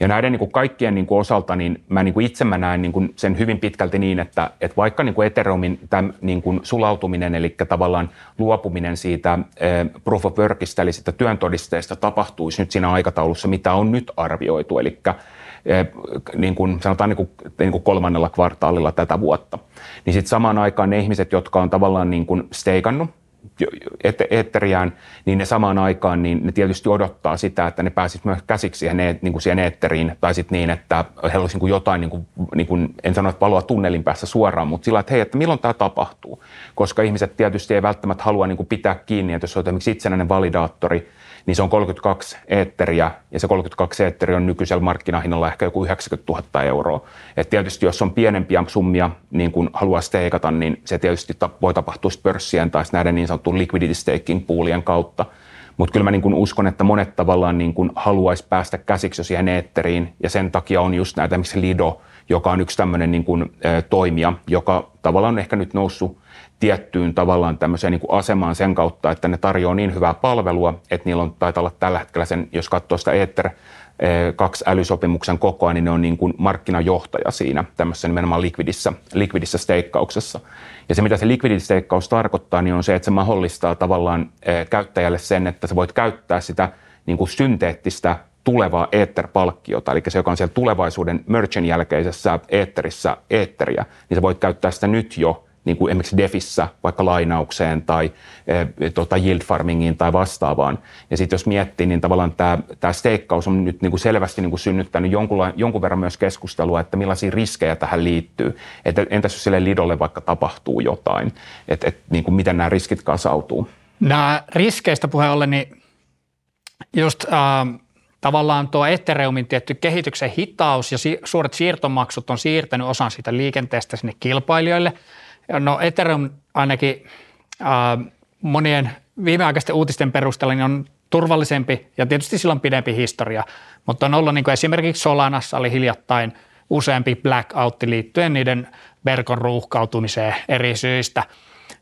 Ja näiden niin kuin kaikkien niin kuin osalta niin mä niin kuin itse mä näen niin kuin sen hyvin pitkälti niin, että, että vaikka niin kuin Ethereumin tämän, niin kuin sulautuminen, eli tavallaan luopuminen siitä eh, proof of workista, eli sitä työntodisteesta tapahtuisi nyt siinä aikataulussa, mitä on nyt arvioitu, eli eh, niin kuin sanotaan niin kuin, niin kuin kolmannella kvartaalilla tätä vuotta. Niin sitten samaan aikaan ne ihmiset, jotka on tavallaan niin kuin steikannut eetteriään, niin ne samaan aikaan niin ne tietysti odottaa sitä, että ne pääsisivät myös käsiksi siihen, niin kuin siihen eetteriin, tai sitten niin, että heillä olisi niin jotain, niin kuin, niin kuin, en sano, että valoa tunnelin päässä suoraan, mutta sillä, että hei, että milloin tämä tapahtuu, koska ihmiset tietysti ei välttämättä halua niin kuin pitää kiinni, että jos on esimerkiksi itsenäinen validaattori, niin se on 32 eetteriä, ja se 32 eetteriä on nykyisellä markkinahinnalla ehkä joku 90 000 euroa. Et tietysti jos on pienempiä summia niin kun haluaa steikata, niin se tietysti voi tapahtua pörssien tai näiden niin sanottuun liquidity staking poolien kautta. Mutta kyllä mä niin kun uskon, että monet tavallaan niin kun haluaisi päästä käsiksi jo siihen eetteriin, ja sen takia on just näitä, miksi Lido, joka on yksi tämmöinen niin kun, ä, toimija, joka tavallaan on ehkä nyt noussut tiettyyn tavallaan tämmöiseen niin kuin asemaan sen kautta, että ne tarjoaa niin hyvää palvelua, että niillä on taitaa olla tällä hetkellä sen, jos katsoo sitä Ether kaksi älysopimuksen kokoa, niin ne on niin kuin markkinajohtaja siinä tämmöisessä nimenomaan likvidissä, likvidissä steikkauksessa. Ja se, mitä se likvidisteikkaus tarkoittaa, niin on se, että se mahdollistaa tavallaan käyttäjälle sen, että sä voit käyttää sitä niin kuin synteettistä tulevaa Ether-palkkiota, eli se, joka on siellä tulevaisuuden merchant jälkeisessä Etherissä Etheria, niin sä voit käyttää sitä nyt jo niin kuin esimerkiksi DEFissä vaikka lainaukseen tai e, tota yield farmingiin tai vastaavaan. Ja sitten jos miettii, niin tavallaan tämä, tämä steikkaus on nyt niin kuin selvästi niin kuin synnyttänyt jonkun, jonkun verran myös keskustelua, että millaisia riskejä tähän liittyy. Että entäs jos sille lidolle vaikka tapahtuu jotain, että, että niin miten nämä riskit kasautuu? Nämä riskeistä puheen ollen, niin just äh, tavallaan tuo Ethereumin tietty kehityksen hitaus ja si- suuret siirtomaksut on siirtänyt osan siitä liikenteestä sinne kilpailijoille – No Ethereum ainakin äh, monien viimeaikaisten uutisten perusteella niin on turvallisempi ja tietysti sillä on pidempi historia, mutta on ollut niin kuin esimerkiksi Solanassa oli hiljattain useampi blackout liittyen niiden verkon ruuhkautumiseen eri syistä.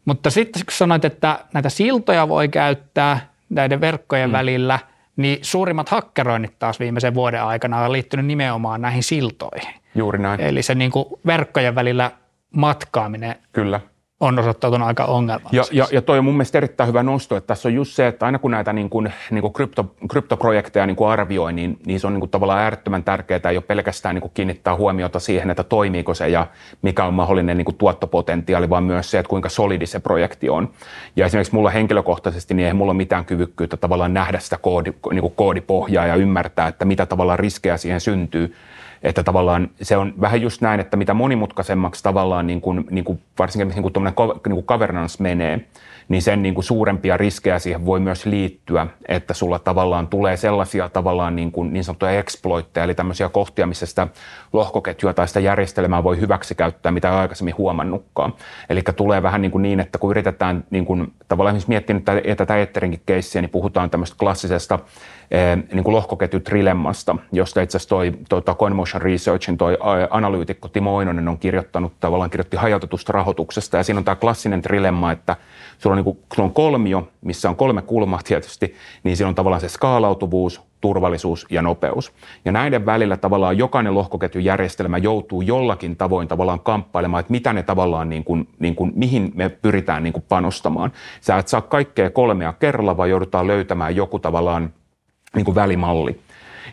Mutta sitten kun sanoit, että näitä siltoja voi käyttää näiden verkkojen mm. välillä, niin suurimmat hakkeroinnit taas viimeisen vuoden aikana on liittynyt nimenomaan näihin siltoihin. Juuri näin. Eli se niin kuin verkkojen välillä matkaaminen Kyllä. On osoittautunut aika ongelmalliseksi. Ja, ja, ja toi on mun mielestä erittäin hyvä nosto, että tässä on just se, että aina kun näitä niin kuin, niin kuin krypto, kryptoprojekteja niin kuin arvioi, niin, niin se on niin kuin tavallaan äärettömän tärkeää, ole pelkästään niin kuin kiinnittää huomiota siihen, että toimiiko se ja mikä on mahdollinen niin kuin tuottopotentiaali, vaan myös se, että kuinka solidi se projekti on. Ja esimerkiksi mulla henkilökohtaisesti, niin ei mulla ole mitään kyvykkyyttä tavallaan nähdä sitä koodi, niin kuin koodipohjaa ja ymmärtää, että mitä tavallaan riskejä siihen syntyy että tavallaan se on vähän just näin, että mitä monimutkaisemmaksi tavallaan niin kuin, niin kuin varsinkin niin kuin niin kuin governance menee, niin sen niin kuin suurempia riskejä siihen voi myös liittyä, että sulla tavallaan tulee sellaisia tavallaan niin, kuin niin sanottuja exploitteja, eli tämmöisiä kohtia, missä sitä lohkoketjua tai sitä järjestelmää voi hyväksikäyttää, mitä ei aikaisemmin huomannutkaan. Eli tulee vähän niin, kuin niin että kun yritetään niin kuin, tavallaan esimerkiksi miettiä tätä, tätä Etherinkin keissiä, niin puhutaan tämmöistä klassisesta eh, niin kuin lohkoketjutrilemmasta, josta itse asiassa toi, toi, toi CoinMotion Researchin toi analyytikko Timo Oinonen on kirjoittanut, tavallaan kirjoitti hajautetusta rahoituksesta, ja siinä on tämä klassinen trilemma, että sulla on, niin kuin, sulla on kolmio, missä on kolme kulmaa tietysti, niin siinä on tavallaan se skaalautuvuus, turvallisuus ja nopeus. Ja näiden välillä tavallaan jokainen lohkoketjujärjestelmä joutuu jollakin tavoin tavallaan kamppailemaan, että mitä ne tavallaan, niin kuin, niin kuin, mihin me pyritään niin kuin panostamaan. Sä et saa kaikkea kolmea kerralla, vaan joudutaan löytämään joku tavallaan niin kuin välimalli.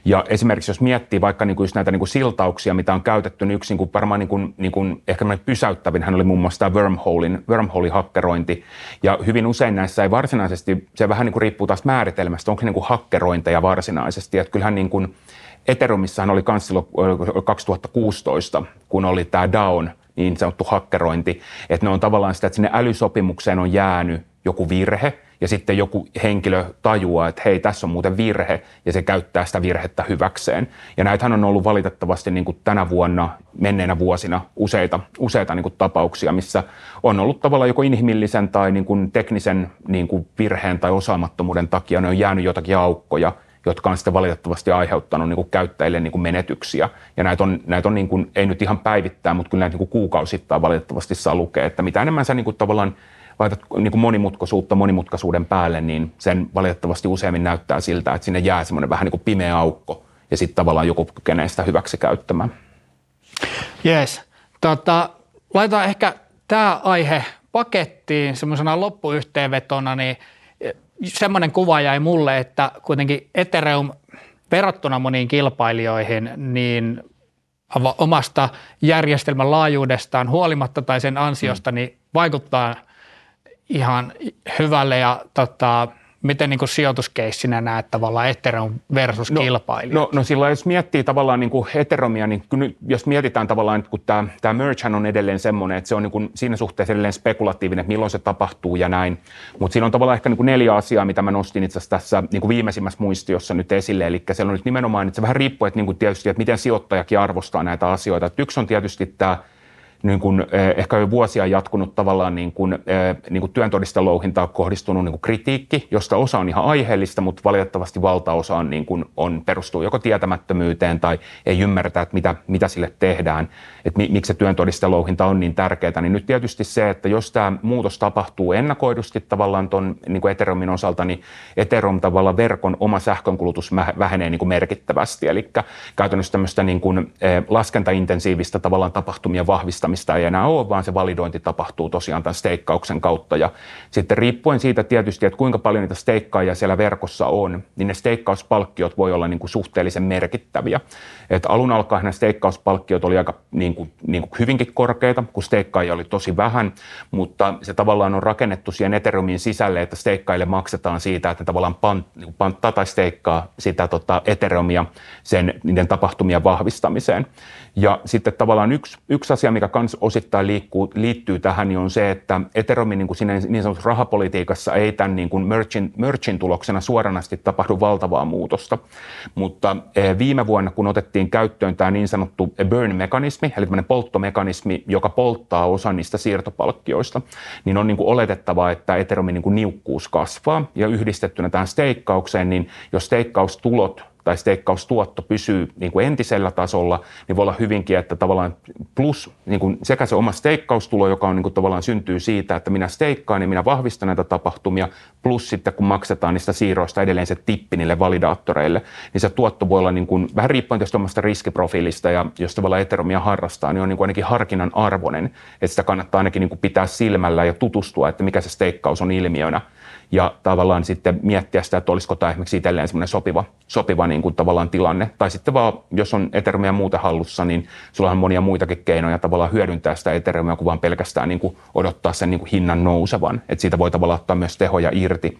Ja esimerkiksi jos miettii vaikka niin kuin just näitä niin kuin siltauksia, mitä on käytetty, niin yksi niin kuin varmaan niin kuin, niin kuin ehkä pysäyttävin hän oli muun muassa tämä wormholein, wormhole-hakkerointi. Ja hyvin usein näissä ei varsinaisesti, se vähän niin kuin riippuu taas määritelmästä, onko se niin kuin hakkerointeja varsinaisesti. Että kyllähän niin kuin Ethereumissahan oli silloin 2016, kun oli tämä DAON, niin sanottu hakkerointi, että ne on tavallaan sitä, että sinne älysopimukseen on jäänyt joku virhe, ja sitten joku henkilö tajuaa, että hei, tässä on muuten virhe, ja se käyttää sitä virhettä hyväkseen. Ja näitähän on ollut valitettavasti niin kuin tänä vuonna, menneinä vuosina useita, useita niin kuin tapauksia, missä on ollut tavallaan joko inhimillisen tai niin kuin teknisen niin kuin virheen tai osaamattomuuden takia ne on jäänyt jotakin aukkoja, jotka on sitten valitettavasti aiheuttanut niin kuin käyttäjille niin kuin menetyksiä. Ja näitä on, näitä on niin kuin, ei nyt ihan päivittää, mutta kyllä näitä niin kuin kuukausittain valitettavasti saa lukea, että mitä enemmän sä niin kuin tavallaan laitat niin kuin monimutkaisuutta monimutkaisuuden päälle, niin sen valitettavasti useammin näyttää siltä, että sinne jää semmoinen vähän niin kuin pimeä aukko ja sitten tavallaan joku kykenee sitä hyväksi käyttämään. Jees. Tota, laitetaan ehkä tämä aihe pakettiin semmoisena loppuyhteenvetona, niin semmoinen kuva jäi mulle, että kuitenkin Ethereum verrattuna moniin kilpailijoihin, niin omasta järjestelmän laajuudestaan huolimatta tai sen ansiosta, mm. niin vaikuttaa ihan hyvälle ja tota, miten niin sijoituskeissinä näet tavallaan Ethereum versus no, kilpailija? No, no sillä jos miettii tavallaan niin kuin Ethereumia, niin nyt, jos mietitään tavallaan, kun tämä, tämä merge on edelleen semmoinen, että se on niin kuin siinä suhteessa edelleen spekulatiivinen, että milloin se tapahtuu ja näin. Mutta siinä on tavallaan ehkä niin kuin neljä asiaa, mitä mä nostin itse asiassa tässä niin kuin viimeisimmässä muistiossa nyt esille. Eli siellä on nyt nimenomaan, että se vähän riippuu, että niin kuin tietysti, että miten sijoittajakin arvostaa näitä asioita. Että yksi on tietysti tämä niin kuin, eh, ehkä jo vuosia jatkunut tavallaan niin kuin, eh, niin kuin työntodistelouhintaan kohdistunut niin kuin kritiikki, josta osa on ihan aiheellista, mutta valitettavasti valtaosa on, niin kuin, on perustuu joko tietämättömyyteen tai ei ymmärretä, että mitä, mitä sille tehdään, että miksi se työntodistelouhinta on niin tärkeää. Niin nyt tietysti se, että jos tämä muutos tapahtuu ennakoidusti tavallaan tuon niin Ethereumin osalta, niin Ethereum tavallaan verkon oma sähkönkulutus vähenee niin kuin merkittävästi. Eli käytännössä tämmöistä niin kuin, eh, laskentaintensiivistä tavallaan tapahtumia vahvistaa validoittamista ei enää ole, vaan se validointi tapahtuu tosiaan tämän steikkauksen kautta. Ja sitten riippuen siitä tietysti, että kuinka paljon niitä steikkaajia siellä verkossa on, niin ne steikkauspalkkiot voi olla niin kuin suhteellisen merkittäviä. Et alun alkaen ne steikkauspalkkiot oli aika niin kuin, niin kuin hyvinkin korkeita, kun steikkaajia oli tosi vähän, mutta se tavallaan on rakennettu siihen Ethereumin sisälle, että steikkaille maksetaan siitä, että ne tavallaan niin panttaa tai steikkaa sitä tota Ethereumia sen niiden tapahtumien vahvistamiseen. Ja sitten tavallaan yksi, yksi asia, mikä kans osittain liikkuu, liittyy tähän, niin on se, että Ethereumin niin, kuin siinä niin sanotussa rahapolitiikassa ei tämän niin kuin merchin, merchin tuloksena suoranaisesti tapahdu valtavaa muutosta. Mutta eh, viime vuonna, kun otettiin käyttöön tämä niin sanottu burn-mekanismi, eli tämmöinen polttomekanismi, joka polttaa osan niistä siirtopalkkioista, niin on niin kuin oletettavaa, että Ethereumin niin kuin niukkuus kasvaa. Ja yhdistettynä tähän steikkaukseen, niin jos steikkaustulot tai steikkaustuotto pysyy niin kuin entisellä tasolla, niin voi olla hyvinkin, että tavallaan plus niin kuin sekä se oma steikkaustulo, joka on niin kuin tavallaan syntyy siitä, että minä steikkaan ja minä vahvistan näitä tapahtumia, plus sitten kun maksetaan niistä siirroista edelleen se tippi niille validaattoreille, niin se tuotto voi olla niin kuin, vähän riippuen tästä omasta riskiprofiilista ja jos tavallaan Ethereumia harrastaa, niin on niin kuin ainakin harkinnan arvoinen, että sitä kannattaa ainakin niin kuin pitää silmällä ja tutustua, että mikä se steikkaus on ilmiönä ja tavallaan sitten miettiä sitä, että olisiko tämä esimerkiksi itselleen semmoinen sopiva, sopiva niin kuin tavallaan tilanne. Tai sitten vaan, jos on Ethereumia muuten hallussa, niin sulla on monia muitakin keinoja tavallaan hyödyntää sitä Ethereumia, kuin vaan pelkästään niin kuin odottaa sen niin kuin hinnan nousevan. Että siitä voi tavallaan ottaa myös tehoja irti.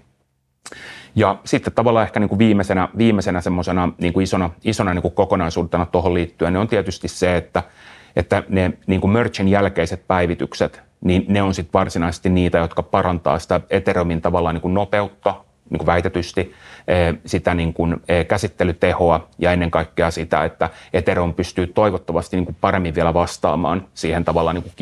Ja sitten tavallaan ehkä niin kuin viimeisenä, viimeisenä semmoisena niin kuin isona, isona niin kuin kokonaisuutena tuohon liittyen, niin on tietysti se, että, että ne niin kuin merchin jälkeiset päivitykset, niin ne on sitten varsinaisesti niitä, jotka parantaa sitä Ethereumin tavallaan niin kuin nopeutta, niin kuin väitetysti, eh, sitä niin kuin eh, käsittelytehoa ja ennen kaikkea sitä, että Ethereum pystyy toivottavasti niin kuin paremmin vielä vastaamaan siihen tavallaan niin kuin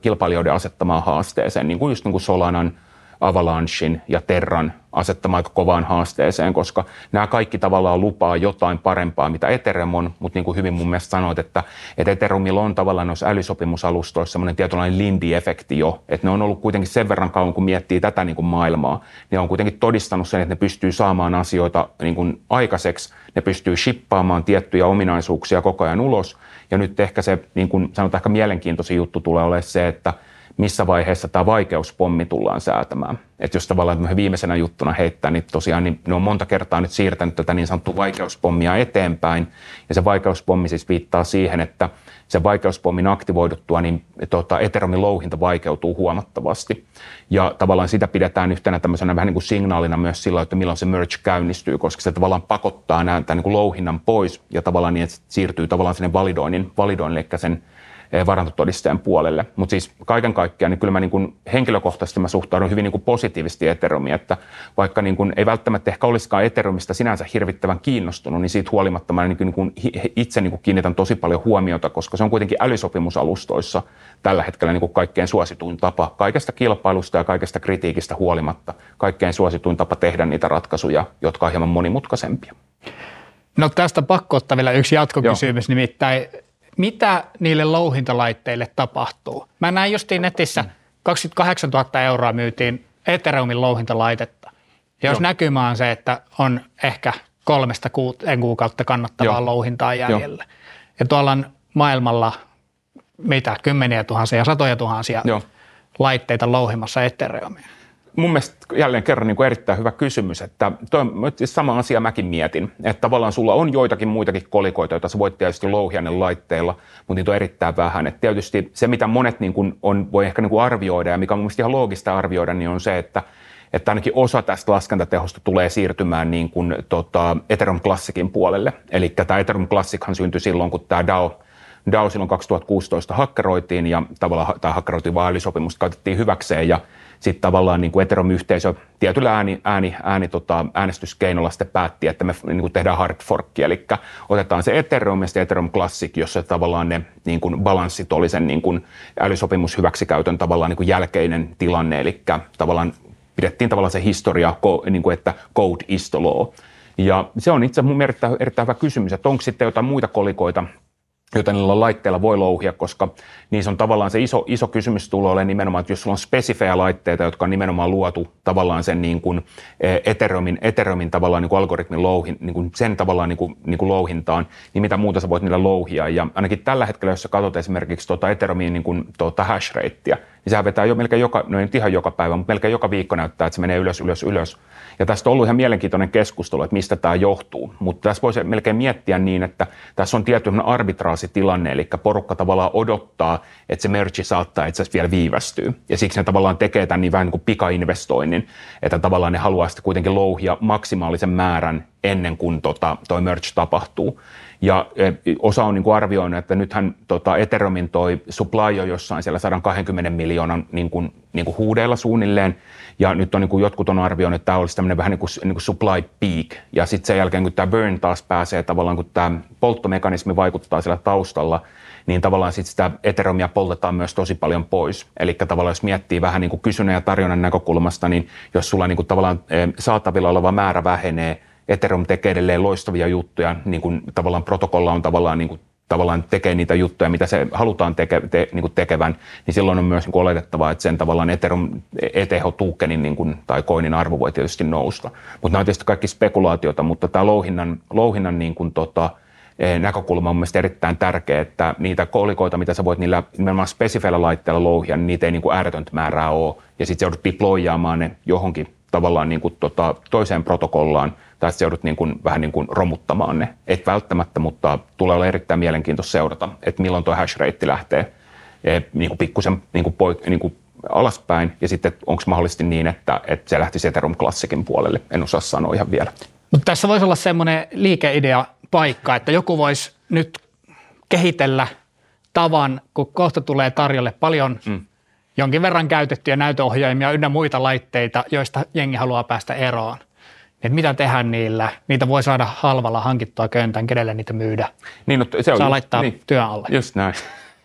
kilpailijoiden asettamaan haasteeseen, niin kuin just niin kuin Solanan – Avalanchin ja Terran asettamaan aika kovaan haasteeseen, koska nämä kaikki tavallaan lupaa jotain parempaa, mitä Ethereum on, mutta niin kuin hyvin mun mielestä sanoit, että, että Ethereumilla on tavallaan noissa älysopimusalustoissa semmoinen tietynlainen Lindy-efekti jo, että ne on ollut kuitenkin sen verran kauan, kun miettii tätä niin kuin maailmaa, ne on kuitenkin todistanut sen, että ne pystyy saamaan asioita niin kuin aikaiseksi, ne pystyy shippaamaan tiettyjä ominaisuuksia koko ajan ulos, ja nyt ehkä se, niin kuin sanotaan, ehkä mielenkiintoisin juttu tulee olemaan se, että missä vaiheessa tämä vaikeuspommi tullaan säätämään. Että jos tavallaan viimeisenä juttuna heittää, niin tosiaan niin ne on monta kertaa nyt siirtänyt tätä niin sanottua vaikeuspommia eteenpäin. Ja se vaikeuspommi siis viittaa siihen, että sen vaikeuspommin aktivoiduttua, niin tota, Ethereumin louhinta vaikeutuu huomattavasti. Ja tavallaan sitä pidetään yhtenä tämmöisenä vähän niin kuin signaalina myös sillä, että milloin se merge käynnistyy, koska se tavallaan pakottaa näitä tämän niin kuin louhinnan pois ja tavallaan niin, että se siirtyy tavallaan sinne validoinnin, validoinnin eli sen varantotodisteen puolelle. Mutta siis kaiken kaikkiaan niin kyllä mä niin kuin henkilökohtaisesti mä suhtaudun hyvin niin kuin positiivisesti Ethereumiin, että vaikka niin kuin ei välttämättä ehkä olisikaan Ethereumista sinänsä hirvittävän kiinnostunut, niin siitä huolimatta mä niin kuin, niin kuin itse niin kuin kiinnitän tosi paljon huomiota, koska se on kuitenkin älysopimusalustoissa tällä hetkellä niin kuin kaikkein suosituin tapa kaikesta kilpailusta ja kaikesta kritiikistä huolimatta, kaikkein suosituin tapa tehdä niitä ratkaisuja, jotka on hieman monimutkaisempia. No tästä pakko ottaa vielä yksi jatkokysymys, Joo. nimittäin mitä niille louhintalaitteille tapahtuu. Mä näin justiin netissä 28 000 euroa myytiin Ethereumin louhintalaitetta. Ja jos Joo. näkymä on se, että on ehkä kolmesta kuuteen kuukautta kannattavaa Joo. louhintaa jäljellä. Joo. Ja tuolla on maailmalla mitä, kymmeniä tuhansia, satoja tuhansia Joo. laitteita louhimassa Ethereumia mun mielestä jälleen kerran niin kuin erittäin hyvä kysymys, että toi, sama asia mäkin mietin, että tavallaan sulla on joitakin muitakin kolikoita, joita sä voit tietysti louhia ne laitteilla, mutta niitä on erittäin vähän. Et tietysti se, mitä monet niin kuin on, voi ehkä niin kuin arvioida ja mikä on mun ihan loogista arvioida, niin on se, että että ainakin osa tästä laskentatehosta tulee siirtymään niin kuin, tota, Ethereum Classicin puolelle. Eli tämä Ethereum Classichan syntyi silloin, kun tämä DAO DAO silloin 2016 hakkeroitiin ja tavallaan tämä hakkeroitiin vaalisopimusta käytettiin hyväkseen ja sitten tavallaan niin kuin Ethereum-yhteisö tietyllä ääni, ääni, ääni tota, äänestyskeinolla sitten päätti, että me niin kuin tehdään hard fork, eli otetaan se Ethereum ja sitten Ethereum Classic, jossa tavallaan ne niin kuin balanssit oli sen niin kuin älysopimushyväksikäytön tavallaan niin kuin jälkeinen tilanne, eli tavallaan pidettiin tavallaan se historia, niin kuin, että code is the law. Ja se on itse asiassa erittäin, erittäin hyvä kysymys, että onko sitten jotain muita kolikoita, joita niillä laitteilla voi louhia, koska niissä on tavallaan se iso, iso kysymys tulee olemaan nimenomaan, että jos sulla on spesifejä laitteita, jotka on nimenomaan luotu tavallaan sen niin kuin eh, Ethereumin, Ethereumin tavallaan niin kuin algoritmin louhin, niin kuin sen tavallaan niin kuin, niin kuin louhintaan, niin mitä muuta sä voit niillä louhia. Ja ainakin tällä hetkellä, jos sä katsot esimerkiksi tuota Ethereumin niin kuin, tuota hash ratea, niin sehän vetää jo melkein joka, no ei nyt ihan joka päivä, mutta melkein joka viikko näyttää, että se menee ylös, ylös, ylös. Ja tästä on ollut ihan mielenkiintoinen keskustelu, että mistä tämä johtuu. Mutta tässä voisi melkein miettiä niin, että tässä on tietty arbitraasitilanne, eli porukka tavallaan odottaa, että se merchi saattaa itse asiassa vielä viivästyä. Ja siksi ne tavallaan tekee tämän niin vähän niin kuin pikainvestoinnin, että tavallaan ne haluaa sitten kuitenkin louhia maksimaalisen määrän ennen kuin tota, toi merch tapahtuu. Ja e, osa on niin kuin arvioinut, että nythän tota Ethereumin toi supply on jossain siellä 120 miljoonan niin kuin, niin kuin huudeilla suunnilleen. Ja nyt on niin kuin jotkut on arvioinut, että tämä olisi tämmöinen vähän niin kuin, niin kuin supply peak. Ja sitten sen jälkeen, kun tämä burn taas pääsee tavallaan, kun tämä polttomekanismi vaikuttaa siellä taustalla, niin tavallaan sitten sitä Ethereumia poltetaan myös tosi paljon pois. Eli tavallaan jos miettii vähän niin kuin kysynnän ja tarjonnan näkökulmasta, niin jos sulla niin kuin tavallaan e, saatavilla oleva määrä vähenee, Ethereum tekee edelleen loistavia juttuja, niin kuin tavallaan protokolla on tavallaan niin kuin tavallaan tekee niitä juttuja, mitä se halutaan teke, te, niin kuin tekevän, niin silloin on myös niin kuin oletettavaa, että sen tavallaan Ethereum ETH-tuukenin niin tai koinin arvo voi tietysti nousta. Mutta nämä on tietysti kaikki spekulaatiota, mutta tämä louhinnan, louhinnan niin kuin, tota, e, näkökulma on mielestäni erittäin tärkeä, että niitä kolikoita, mitä sä voit niillä nimenomaan spesifeillä laitteilla louhia, niin niitä ei niin kuin ääretöntä määrää ole, ja sitten joudut deployaamaan ne johonkin tavallaan niin kuin, tota, toiseen protokollaan, tai sitten joudut niin kuin, vähän niin kuin romuttamaan ne. Et välttämättä, mutta tulee olla erittäin mielenkiintoista seurata, että milloin tuo hash rate lähtee e, niin kuin pikkusen niin kuin poik, niin kuin alaspäin, ja sitten onko mahdollisesti niin, että, että se lähtisi Ethereum Classicin puolelle. En osaa sanoa ihan vielä. Mutta tässä voisi olla semmoinen liikeidea paikka, että joku voisi nyt kehitellä tavan, kun kohta tulee tarjolle paljon mm. jonkin verran käytettyjä näytöohjaimia ynnä muita laitteita, joista jengi haluaa päästä eroon että mitä tehdä niillä. Niitä voi saada halvalla hankittua köntän, kenelle niitä myydä. Niin, no, se on Saa just, laittaa niin, työn alle. Just näin.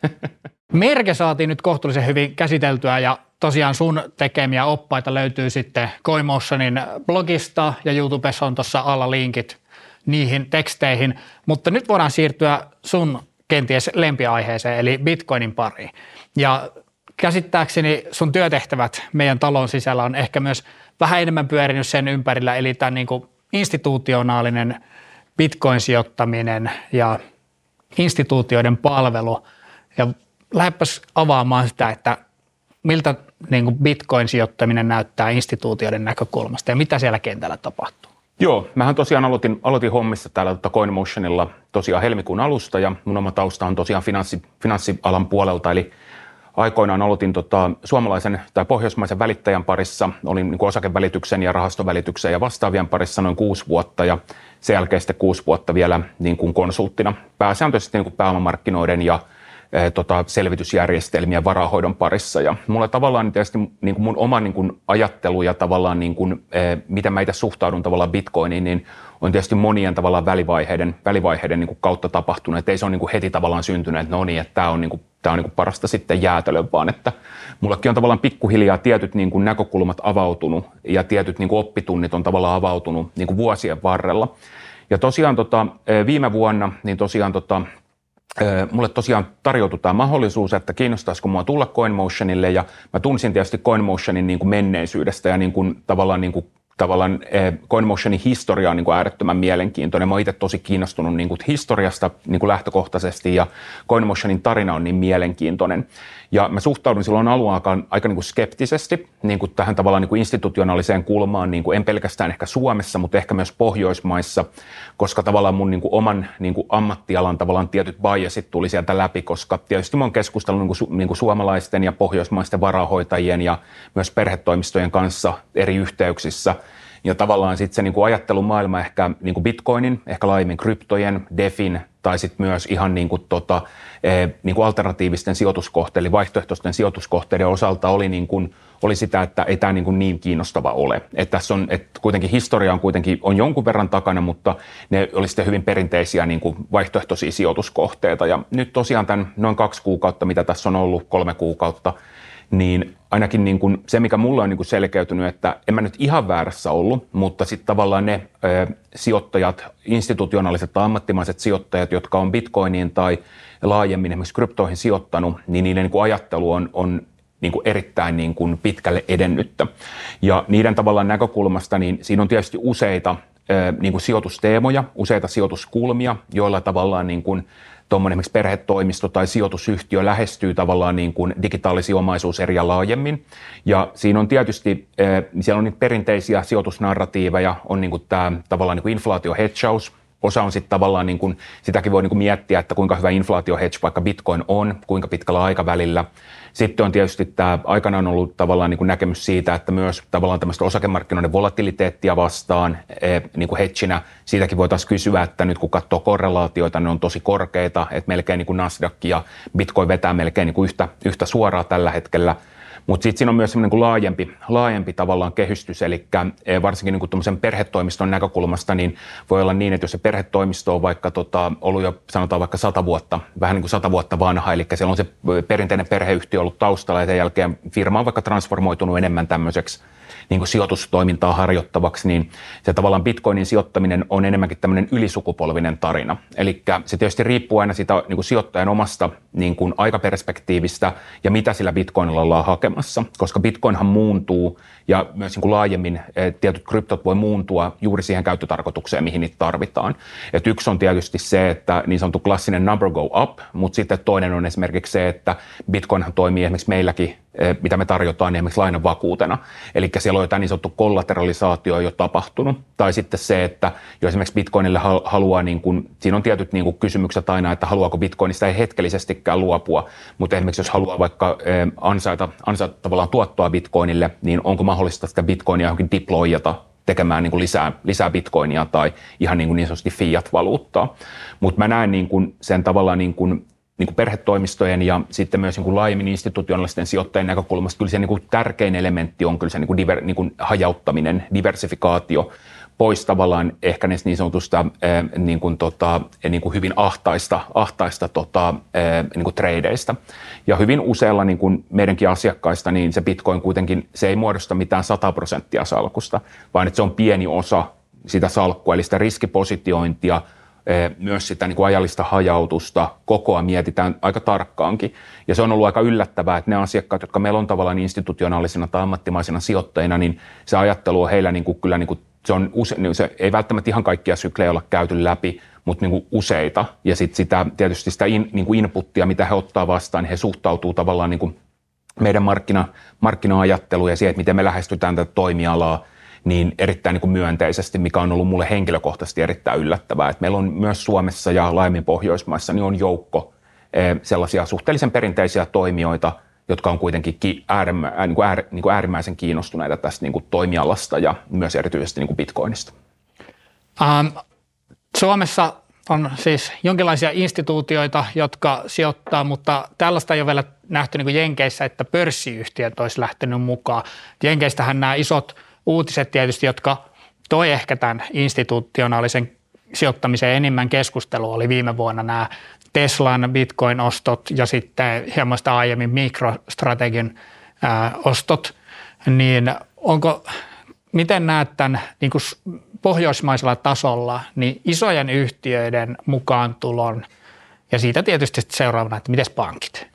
[laughs] Merke saatiin nyt kohtuullisen hyvin käsiteltyä ja tosiaan sun tekemiä oppaita löytyy sitten Coinmotionin blogista ja YouTubessa on tuossa alla linkit niihin teksteihin. Mutta nyt voidaan siirtyä sun kenties lempiaiheeseen eli Bitcoinin pariin. Ja käsittääkseni sun työtehtävät meidän talon sisällä on ehkä myös – vähän enemmän pyörinyt sen ympärillä, eli tämä niin kuin institutionaalinen bitcoin-sijoittaminen ja instituutioiden palvelu. Ja lähdepäs avaamaan sitä, että miltä niin kuin Bitcoin-sijoittaminen näyttää instituutioiden näkökulmasta ja mitä siellä kentällä tapahtuu? Joo, mähän tosiaan aloitin, aloitin hommissa täällä tota CoinMotionilla tosiaan helmikuun alusta ja mun oma tausta on tosiaan finanssi, finanssialan puolelta, eli aikoinaan aloitin tota, suomalaisen tai pohjoismaisen välittäjän parissa, olin niin osakevälityksen ja rahastovälityksen ja vastaavien parissa noin kuusi vuotta ja sen jälkeen sitten kuusi vuotta vielä niin kuin konsulttina. Pääsääntöisesti niin kuin pääomamarkkinoiden ja e, tota, selvitysjärjestelmien varahoidon parissa. Ja mulla tavallaan tietysti niin kuin mun oma niin kuin ajattelu ja tavallaan niin kuin, e, miten mä itse suhtaudun tavallaan bitcoiniin, niin on tietysti monien tavallaan välivaiheiden, välivaiheiden niin kuin kautta tapahtunut. Että ei se ole niin kuin heti tavallaan syntynyt, että no niin, että tämä on, niin kuin, tämä on niin kuin parasta sitten jäätelön, vaan että mullekin on tavallaan pikkuhiljaa tietyt niin kuin näkökulmat avautunut ja tietyt niin kuin oppitunnit on tavallaan avautunut niin kuin vuosien varrella. Ja tosiaan tota, viime vuonna, niin tosiaan tota, mulle tosiaan tarjoutui tämä mahdollisuus, että kiinnostaisiko mua tulla CoinMotionille ja mä tunsin tietysti CoinMotionin niin kuin menneisyydestä ja niin kuin, tavallaan niin kuin tavallaan eh, CoinMotionin historia on niin kuin äärettömän mielenkiintoinen. Mä itse tosi kiinnostunut niin kuin historiasta niin kuin lähtökohtaisesti ja CoinMotionin tarina on niin mielenkiintoinen. Ja mä suhtaudun silloin alun aika niin kuin skeptisesti niin kuin tähän tavallaan niin kuin institutionaaliseen kulmaan, niin kuin en pelkästään ehkä Suomessa, mutta ehkä myös Pohjoismaissa, koska tavallaan mun niin kuin oman niin kuin ammattialan tavallaan tietyt biasit tuli sieltä läpi, koska tietysti mä oon keskustellut niin kuin, su, niin kuin suomalaisten ja pohjoismaisten varahoitajien ja myös perhetoimistojen kanssa eri yhteyksissä – ja tavallaan sitten se niin kuin ajattelumaailma ehkä niin kuin bitcoinin, ehkä laajemmin kryptojen, defin tai sitten myös ihan niin kuin tota, e, niin kuin alternatiivisten sijoituskohteiden, vaihtoehtoisten sijoituskohteiden osalta oli, niin kuin, oli sitä, että ei tämä niin, kuin niin kiinnostava ole. Että tässä on, että kuitenkin historia on kuitenkin on jonkun verran takana, mutta ne oli sitten hyvin perinteisiä niin kuin vaihtoehtoisia sijoituskohteita. Ja nyt tosiaan tämän noin kaksi kuukautta, mitä tässä on ollut, kolme kuukautta, niin ainakin niin kuin se, mikä mulle on niin kuin selkeytynyt, että en mä nyt ihan väärässä ollut, mutta sitten tavallaan ne ö, sijoittajat, institutionaaliset tai ammattimaiset sijoittajat, jotka on bitcoiniin tai laajemmin esimerkiksi kryptoihin sijoittanut, niin niiden niin kuin ajattelu on, on niin kuin erittäin niin kuin pitkälle edennyttä. Ja niiden tavallaan näkökulmasta, niin siinä on tietysti useita niin kuin sijoitusteemoja, useita sijoituskulmia, joilla tavallaan niin kuin tuommoinen esimerkiksi perhetoimisto tai sijoitusyhtiö lähestyy tavallaan niin kuin digitaalisia omaisuuseriä laajemmin. Ja siinä on tietysti, eh, siellä on niitä perinteisiä sijoitusnarratiiveja, on niin kuin tämä tavallaan niin kuin inflaatiohetchaus, Osa on sitten tavallaan, niin kuin, sitäkin voi niin kuin miettiä, että kuinka hyvä inflaatiohedge vaikka Bitcoin on, kuinka pitkällä aikavälillä. Sitten on tietysti tämä aikanaan ollut tavallaan niin kuin näkemys siitä, että myös tavallaan tämmöistä osakemarkkinoiden volatiliteettia vastaan e, niin kuin hedginä, siitäkin voitaisiin kysyä, että nyt kun katsoo korrelaatioita, ne on tosi korkeita, että melkein niin kuin Nasdaq ja Bitcoin vetää melkein niin kuin yhtä, yhtä suoraa tällä hetkellä – mutta sitten siinä on myös semmoinen niin laajempi, laajempi tavallaan kehystys, eli eh, varsinkin niin perhetoimiston näkökulmasta, niin voi olla niin, että jos se perhetoimisto on vaikka tota, ollut jo sanotaan vaikka sata vuotta, vähän niin kuin sata vuotta vanha, eli siellä on se perinteinen perheyhtiö ollut taustalla ja sen jälkeen firma on vaikka transformoitunut enemmän tämmöiseksi niin kuin sijoitustoimintaa harjoittavaksi, niin se tavallaan bitcoinin sijoittaminen on enemmänkin tämmöinen ylisukupolvinen tarina. Eli se tietysti riippuu aina siitä niin kuin sijoittajan omasta niin kuin aikaperspektiivistä ja mitä sillä bitcoinilla ollaan hakemassa, koska bitcoinhan muuntuu ja myös niin kuin laajemmin eh, tietyt kryptot voi muuntua juuri siihen käyttötarkoitukseen, mihin niitä tarvitaan. Et yksi on tietysti se, että niin sanottu klassinen number go up, mutta sitten toinen on esimerkiksi se, että bitcoinhan toimii esimerkiksi meilläkin mitä me tarjotaan niin esimerkiksi lainan vakuutena. Eli siellä on jotain niin sanottu kollateralisaatio jo tapahtunut. Tai sitten se, että jos esimerkiksi Bitcoinille haluaa, niin kuin, siinä on tietyt niin kuin kysymykset aina, että haluaako Bitcoinista ei hetkellisestikään luopua, mutta esimerkiksi jos haluaa vaikka eh, ansaita, ansaita tavallaan tuottoa Bitcoinille, niin onko mahdollista sitä Bitcoinia johonkin deployata tekemään niin kuin lisää, lisää bitcoinia tai ihan niin, kuin niin sanotusti fiat-valuuttaa. Mutta mä näen niin kuin sen tavallaan niin kuin niin kuin perhetoimistojen ja sitten myös niin kuin laajemmin institutionaalisten sijoittajien näkökulmasta kyllä se niin kuin tärkein elementti on kyllä se niin kuin diver, niin kuin hajauttaminen, diversifikaatio pois tavallaan ehkä näistä niin sanotusta niin kuin tota, niin kuin hyvin ahtaista, ahtaista tota, niin kuin tradeista. Ja hyvin useilla niin kuin meidänkin asiakkaista niin se bitcoin kuitenkin se ei muodosta mitään 100 prosenttia salkusta, vaan että se on pieni osa sitä salkkua, eli sitä riskipositiointia – myös sitä niin kuin ajallista hajautusta, kokoa mietitään aika tarkkaankin. Ja se on ollut aika yllättävää, että ne asiakkaat, jotka meillä on tavallaan institutionaalisena tai ammattimaisina sijoittajina, niin se ajattelu on heillä niin kuin, kyllä niin kuin, se, on use, niin se ei välttämättä ihan kaikkia syklejä olla käyty läpi, mutta niin kuin useita. Ja sitten sitä, tietysti sitä in, niin kuin inputtia, mitä he ottaa vastaan, niin he suhtautuu tavallaan niin kuin meidän markkina, markkina-ajattelu ja siihen, että miten me lähestytään tätä toimialaa, niin erittäin niin kuin myönteisesti, mikä on ollut mulle henkilökohtaisesti erittäin yllättävää. Että meillä on myös Suomessa ja laajemmin Pohjoismaissa niin on joukko eh, sellaisia suhteellisen perinteisiä toimijoita, jotka on kuitenkin äärimmä, niin kuin äär, niin kuin äärimmäisen kiinnostuneita tästä niin kuin toimialasta ja myös erityisesti niin kuin Bitcoinista. Ähm, Suomessa on siis jonkinlaisia instituutioita, jotka sijoittaa, mutta tällaista ei ole vielä nähty niin kuin Jenkeissä, että pörssiyhtiöt olisi lähtenyt mukaan. Jenkeistähän nämä isot uutiset tietysti, jotka toi ehkä tämän institutionaalisen sijoittamisen enemmän keskustelua oli viime vuonna nämä Teslan Bitcoin-ostot ja sitten hieman sitä aiemmin mikrostrategin ostot, niin onko, miten näet tämän niin kuin pohjoismaisella tasolla niin isojen yhtiöiden mukaan tulon ja siitä tietysti seuraavana, että miten pankit?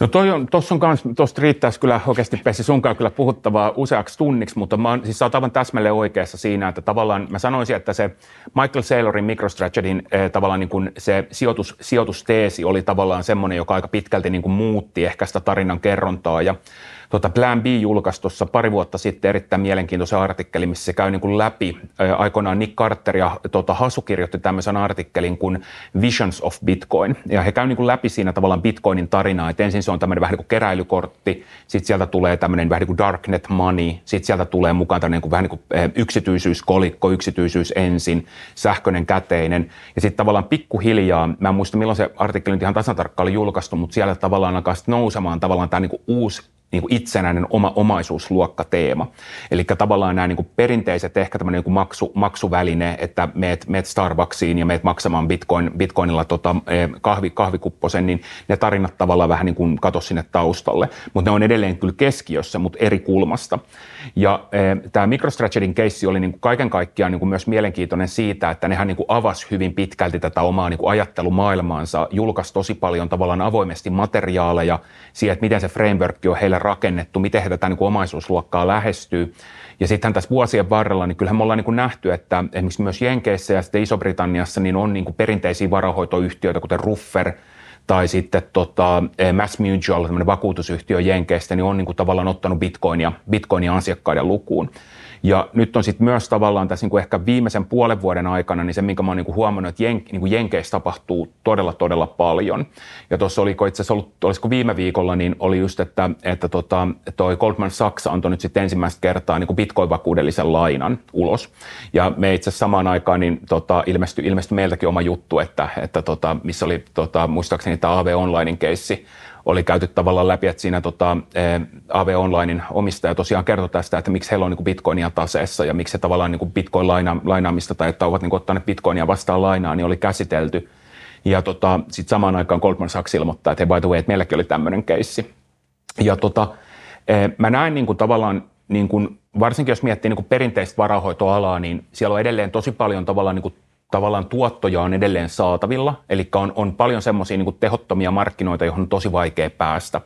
No toi on, on kans, tosta riittäisi kyllä oikeasti Pessi sunkaan kyllä puhuttavaa useaksi tunniksi, mutta mä oon, siis sä oot aivan täsmälleen oikeassa siinä, että tavallaan mä sanoisin, että se Michael Saylorin MicroStrategy'n eh, tavallaan niin kuin se sijoitus, sijoitusteesi oli tavallaan semmoinen, joka aika pitkälti niin kuin muutti ehkä sitä tarinan kerrontaa. Ja Tota Plan B julkaisi tuossa pari vuotta sitten erittäin mielenkiintoisen artikkelin, missä se käy niin kuin läpi. Aikoinaan Nick Carter ja tota, Hasu kirjoitti tämmöisen artikkelin kuin Visions of Bitcoin. Ja he käy niin kuin läpi siinä tavallaan Bitcoinin tarinaa. Et ensin se on tämmöinen vähän niin kuin keräilykortti, sitten sieltä tulee tämmöinen vähän niin kuin darknet money, sitten sieltä tulee mukaan tämmöinen niin kuin, vähän niin kuin yksityisyyskolikko, yksityisyys ensin, sähköinen käteinen. Ja sitten tavallaan pikkuhiljaa, mä en muista milloin se artikkeli ihan tasan tarkkaan oli julkaistu, mutta siellä tavallaan alkaa nousemaan tavallaan tämä niin kuin uusi niin kuin itsenäinen oma omaisuusluokka teema. Eli tavallaan nämä niin kuin perinteiset ehkä tämmöinen niin kuin maksu, maksuväline, että meet, meet Starbucksiin ja meet maksamaan bitcoin, bitcoinilla tota, e, kahvi, kahvikupposen, niin ne tarinat tavallaan vähän niin kuin kato sinne taustalle. Mutta ne on edelleen kyllä keskiössä, mutta eri kulmasta. Ja e, tämä MicroStrategy'n keissi oli niin kuin kaiken kaikkiaan niin kuin myös mielenkiintoinen siitä, että nehän niin kuin avasi hyvin pitkälti tätä omaa niin kuin ajattelumaailmaansa, julkaisi tosi paljon tavallaan avoimesti materiaaleja siihen, että miten se framework on heille rakennettu, miten he tätä niin kuin omaisuusluokkaa lähestyy. Ja sitten tässä vuosien varrella, niin kyllähän me ollaan niin kuin nähty, että esimerkiksi myös Jenkeissä ja sitten Iso-Britanniassa niin on niin kuin perinteisiä varahoitoyhtiöitä, kuten Ruffer, tai sitten tota, eh, Mass Mutual, tämmöinen vakuutusyhtiö Jenkeistä, niin on niin kuin tavallaan ottanut bitcoinia, bitcoinia asiakkaiden lukuun. Ja nyt on sitten myös tavallaan tässä niin kuin ehkä viimeisen puolen vuoden aikana, niin se, minkä mä oon niin kuin huomannut, että jen, niin kuin Jenkeissä tapahtuu todella, todella paljon. Ja tuossa oliko itse asiassa ollut, olisiko viime viikolla, niin oli just, että, että tota, toi Goldman Sachs antoi nyt sitten ensimmäistä kertaa niin kuin bitcoin-vakuudellisen lainan ulos. Ja me itse asiassa samaan aikaan niin tota, ilmestyi, ilmestyi meiltäkin oma juttu, että, että tota, missä oli tota, muistaakseni tämä AV Onlinein keissi, oli käyty tavallaan läpi, että siinä tota, eh, AV Onlinein omistaja tosiaan kertoi tästä, että miksi heillä on niin bitcoinia taseessa ja miksi se tavallaan niin bitcoin-lainaamista tai että ovat niin ottaneet bitcoinia vastaan lainaa, niin oli käsitelty. Ja tota, sitten samaan aikaan Goldman Sachs ilmoittaa, että hei by the way, että meilläkin oli tämmöinen keissi. Ja tota, eh, mä näen niin kuin tavallaan, niin kuin, varsinkin jos miettii niin kuin perinteistä varahoitoalaa, niin siellä on edelleen tosi paljon tavallaan niin kuin tavallaan tuottoja on edelleen saatavilla, eli on, on paljon semmoisia niin tehottomia markkinoita, johon on tosi vaikea päästä.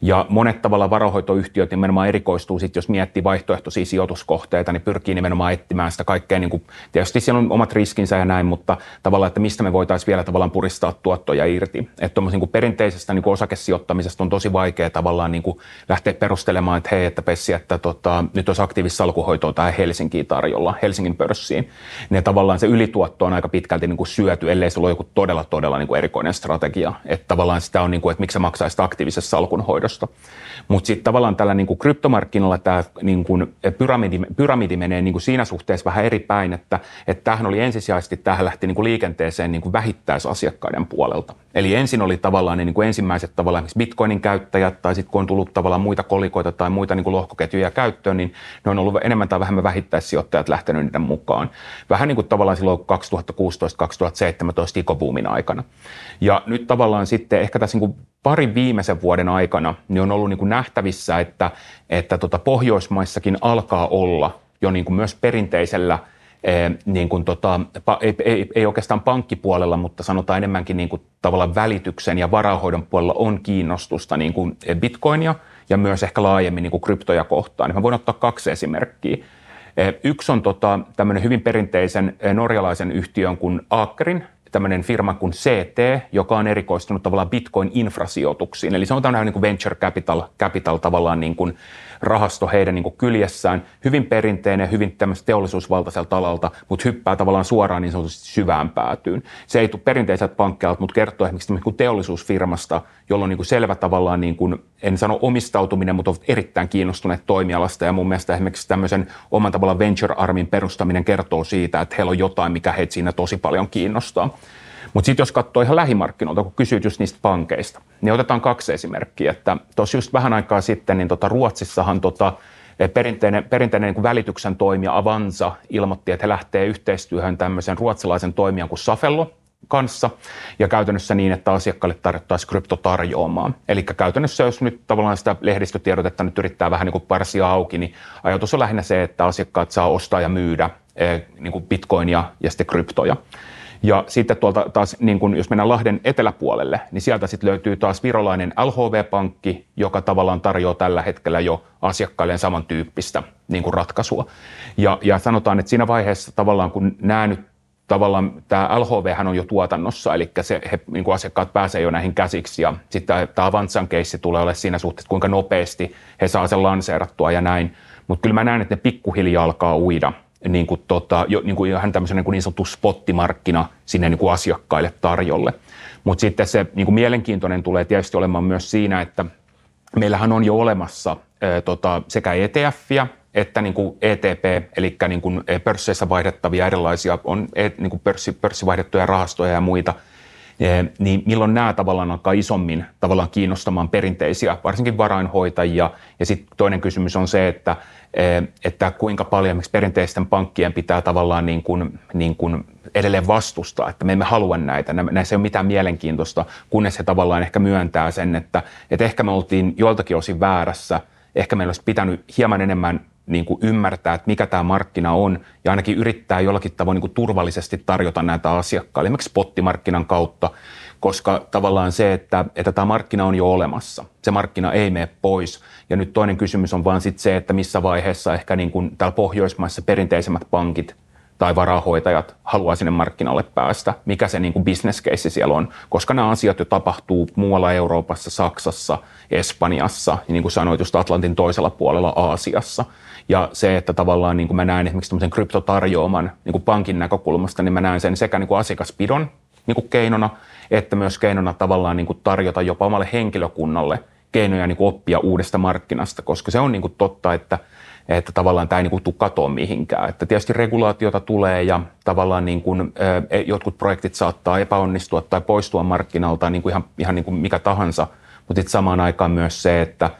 Ja monet tavalla varahoitoyhtiöt nimenomaan erikoistuu sitten, jos miettii vaihtoehtoisia sijoituskohteita, niin pyrkii nimenomaan etsimään sitä kaikkea, niin kuin, tietysti siellä on omat riskinsä ja näin, mutta tavallaan, että mistä me voitaisiin vielä tavallaan puristaa tuottoja irti. Että niin perinteisestä niin kuin osakesijoittamisesta on tosi vaikea tavallaan niin kuin lähteä perustelemaan, että hei, että Pessi, että tota, nyt olisi aktiivista salkuhoitoa tai Helsinkiin tarjolla, Helsingin pörssiin. Ne tavallaan se ylituotto on aika pitkälti niin kuin syöty, ellei se ole joku todella, todella niin kuin erikoinen strategia. Että tavallaan sitä on, niin kuin, että miksi sä maksaisit aktiivisessa salkunhoidosta. Mutta sitten tavallaan tällä niin kuin kryptomarkkinoilla tämä niin kuin pyramidi, pyramidi menee niin kuin siinä suhteessa vähän eri päin, että, että tämähän oli ensisijaisesti, tähän lähti niin kuin liikenteeseen niin kuin vähittäisasiakkaiden puolelta. Eli ensin oli tavallaan ne niin kuin ensimmäiset tavallaan Bitcoinin käyttäjät tai sitten kun on tullut tavallaan muita kolikoita tai muita niin kuin lohkoketjuja käyttöön, niin ne on ollut enemmän tai vähemmän vähittäissijoittajat lähtenyt niiden mukaan. Vähän niin kuin tavallaan silloin 2016-2017 ikobuumin aikana. Ja nyt tavallaan sitten ehkä tässä niin kuin parin viimeisen vuoden aikana niin on ollut niin kuin nähtävissä, että, että tota Pohjoismaissakin alkaa olla jo niin kuin myös perinteisellä niin kuin tota, ei, ei, ei oikeastaan pankkipuolella, mutta sanotaan enemmänkin niin kuin tavallaan välityksen ja varahoidon puolella on kiinnostusta niin kuin bitcoinia ja myös ehkä laajemmin niin kuin kryptoja kohtaan. Mä voin ottaa kaksi esimerkkiä. Yksi on tota, tämmöinen hyvin perinteisen norjalaisen yhtiön kuin Akerin tämmöinen firma kuin CT, joka on erikoistunut tavallaan Bitcoin-infrasijoituksiin. Eli se on tämmöinen niin kuin venture capital, capital tavallaan niin kuin rahasto heidän niin kyljessään. Hyvin perinteinen, hyvin tämmöistä teollisuusvaltaiselta alalta, mutta hyppää tavallaan suoraan niin sanotusti syvään päätyyn. Se ei tule perinteiseltä pankkeilta, mutta kertoo esimerkiksi niin teollisuusfirmasta, jolla on niin selvä tavallaan, niin kuin, en sano omistautuminen, mutta ovat erittäin kiinnostuneet toimialasta. Ja mun mielestä esimerkiksi tämmöisen oman tavallaan venture-armin perustaminen kertoo siitä, että heillä on jotain, mikä heitä siinä tosi paljon kiinnostaa. Mutta sitten jos katsoo ihan lähimarkkinoilta, kun kysyt just niistä pankeista, niin otetaan kaksi esimerkkiä. Että tuossa just vähän aikaa sitten, niin tota Ruotsissahan tota, eh, perinteinen, perinteinen niin välityksen toimija Avanza ilmoitti, että he lähtee yhteistyöhön tämmöisen ruotsalaisen toimijan kuin Safello, kanssa ja käytännössä niin, että asiakkaille tarjottaisiin kryptotarjoamaan. Eli käytännössä, jos nyt tavallaan sitä lehdistötiedotetta nyt yrittää vähän niin kuin parsia auki, niin ajatus on lähinnä se, että asiakkaat saa ostaa ja myydä eh, niin kuin bitcoinia ja sitten kryptoja. Ja sitten tuolta taas, niin kun, jos mennään Lahden eteläpuolelle, niin sieltä sitten löytyy taas virolainen LHV-pankki, joka tavallaan tarjoaa tällä hetkellä jo asiakkailleen samantyyppistä niin kuin ratkaisua. Ja, ja sanotaan, että siinä vaiheessa tavallaan kun nämä nyt tavallaan tämä LHV on jo tuotannossa, eli se, he, niin kuin asiakkaat pääsee jo näihin käsiksi, ja sitten tämä Avantsan keissi tulee olemaan siinä suhteessa, kuinka nopeasti he saa sen lanseerattua ja näin. Mutta kyllä mä näen, että ne pikkuhiljaa alkaa uida niin kuin, tota, jo, niin kuin ihan tämmöisen niin, kuin niin sanottu spottimarkkina sinne niin kuin asiakkaille tarjolle. Mutta sitten se niin kuin mielenkiintoinen tulee tietysti olemaan myös siinä, että meillähän on jo olemassa ää, tota, sekä ETFiä että niin kuin ETP, eli niin kuin pörsseissä vaihdettavia erilaisia, on e, niin kuin pörssi, pörssivaihdettuja rahastoja ja muita, niin milloin nämä tavallaan alkaa isommin tavallaan kiinnostamaan perinteisiä, varsinkin varainhoitajia. Ja sitten toinen kysymys on se, että että kuinka paljon miksi perinteisten pankkien pitää tavallaan niin kuin, niin kuin edelleen vastustaa, että me emme halua näitä, näissä ei ole mitään mielenkiintoista, kunnes he tavallaan ehkä myöntää sen, että, että ehkä me oltiin joiltakin osin väärässä, ehkä meillä olisi pitänyt hieman enemmän niin kuin ymmärtää, että mikä tämä markkina on ja ainakin yrittää jollakin tavoin niin kuin turvallisesti tarjota näitä asiakkaille, esimerkiksi spottimarkkinan kautta, koska tavallaan se, että, että tämä markkina on jo olemassa, se markkina ei mene pois. Ja nyt toinen kysymys on vaan sitten se, että missä vaiheessa ehkä niin kuin täällä Pohjoismaissa perinteisemmät pankit tai varahoitajat haluaa sinne markkinalle päästä, mikä se niin kuin business case siellä on, koska nämä asiat jo tapahtuu muualla Euroopassa, Saksassa, Espanjassa, niin kuin sanoit just Atlantin toisella puolella Aasiassa. Ja se, että tavallaan niin kuin mä näen esimerkiksi tämmöisen kryptotarjoaman niin kuin pankin näkökulmasta, niin mä näen sen sekä niin kuin asiakaspidon niin kuin keinona, että myös keinona tavallaan niin kuin tarjota jopa omalle henkilökunnalle keinoja niin kuin oppia uudesta markkinasta, koska se on niin kuin totta, että, että tavallaan tämä ei niin kuin tule katoa mihinkään. Että tietysti regulaatiota tulee ja tavallaan niin kuin, e, jotkut projektit saattaa epäonnistua tai poistua markkinalta niin kuin ihan, ihan niin kuin mikä tahansa, mutta sitten samaan aikaan myös se, että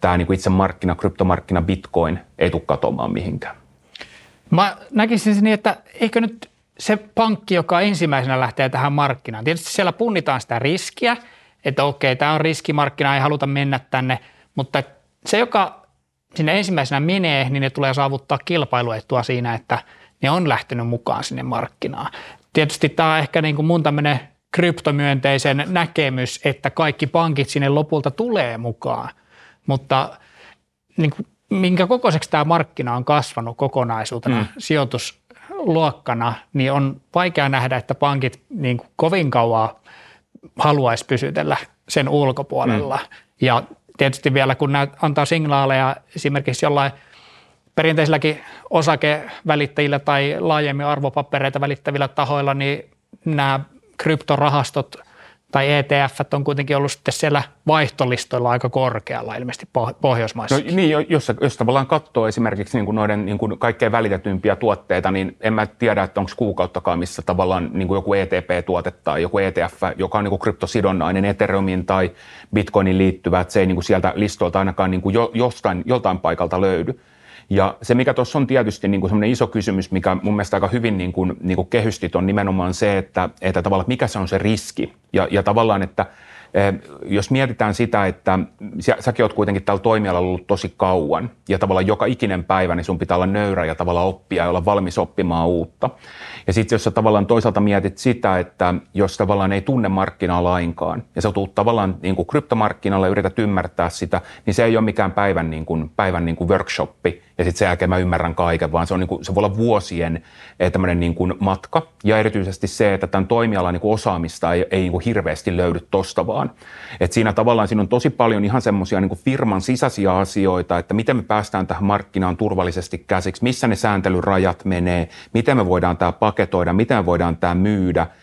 tämä niin kuin itse markkina, kryptomarkkina, bitcoin ei tule katoamaan mihinkään. Mä näkisin niin, että eikö nyt se pankki, joka ensimmäisenä lähtee tähän markkinaan, tietysti siellä punnitaan sitä riskiä, että okei, tämä on riskimarkkina, ei haluta mennä tänne, mutta se, joka sinne ensimmäisenä menee, niin ne tulee saavuttaa kilpailuetua siinä, että ne on lähtenyt mukaan sinne markkinaan. Tietysti tämä on ehkä niin kuin mun tämmöinen kryptomyönteisen näkemys, että kaikki pankit sinne lopulta tulee mukaan, mutta niin kuin, minkä kokoiseksi tämä markkina on kasvanut kokonaisuutena mm. sijoitus luokkana, niin on vaikea nähdä, että pankit niin kuin kovin kauan haluaisi pysytellä sen ulkopuolella. Mm. Ja tietysti vielä kun näyt, antaa signaaleja esimerkiksi jollain perinteisilläkin osakevälittäjillä tai laajemmin arvopapereita välittävillä tahoilla, niin nämä kryptorahastot tai ETF on kuitenkin ollut sitten siellä vaihtolistoilla aika korkealla ilmeisesti Pohjoismaissa. No, niin, jos, jos tavallaan katsoo esimerkiksi niin kuin noiden niin kuin kaikkein välitetympiä tuotteita, niin en mä tiedä, että onko kuukauttakaan, missä tavallaan niin kuin joku ETP-tuote tai joku ETF, joka on niin kuin kryptosidonnainen Ethereumin tai Bitcoinin liittyvä, että se ei niin kuin sieltä listoilta ainakaan niin kuin jo, jostain, joltain paikalta löydy. Ja se, mikä tuossa on tietysti niin kuin iso kysymys, mikä mun mielestä aika hyvin niin kuin, niin kuin kehystit, on nimenomaan se, että, että tavallaan mikä se on se riski. Ja, ja tavallaan, että jos mietitään sitä, että sä, säkin oot kuitenkin tällä toimialalla ollut tosi kauan ja tavallaan joka ikinen päivä, niin sun pitää olla nöyrä ja tavallaan oppia ja olla valmis oppimaan uutta. Ja sitten jos sä tavallaan toisaalta mietit sitä, että jos tavallaan ei tunne markkinaa lainkaan ja sä tuut tavallaan niin kuin kryptomarkkinalle ja yrität ymmärtää sitä, niin se ei ole mikään päivän, niin kuin, päivän niin kuin workshoppi ja sitten sen jälkeen mä ymmärrän kaiken, vaan se, on niin kuin, se voi olla vuosien eh, tämmöinen niin kuin matka ja erityisesti se, että tämän toimialan niin kuin osaamista ei, ei niin kuin hirveästi löydy tosta vaan. Et siinä tavallaan siinä on tosi paljon ihan semmoisia niin firman sisäisiä asioita, että miten me päästään tähän markkinaan turvallisesti käsiksi, missä ne sääntelyrajat menee, miten me voidaan tämä paketoida, miten me voidaan tämä myydä –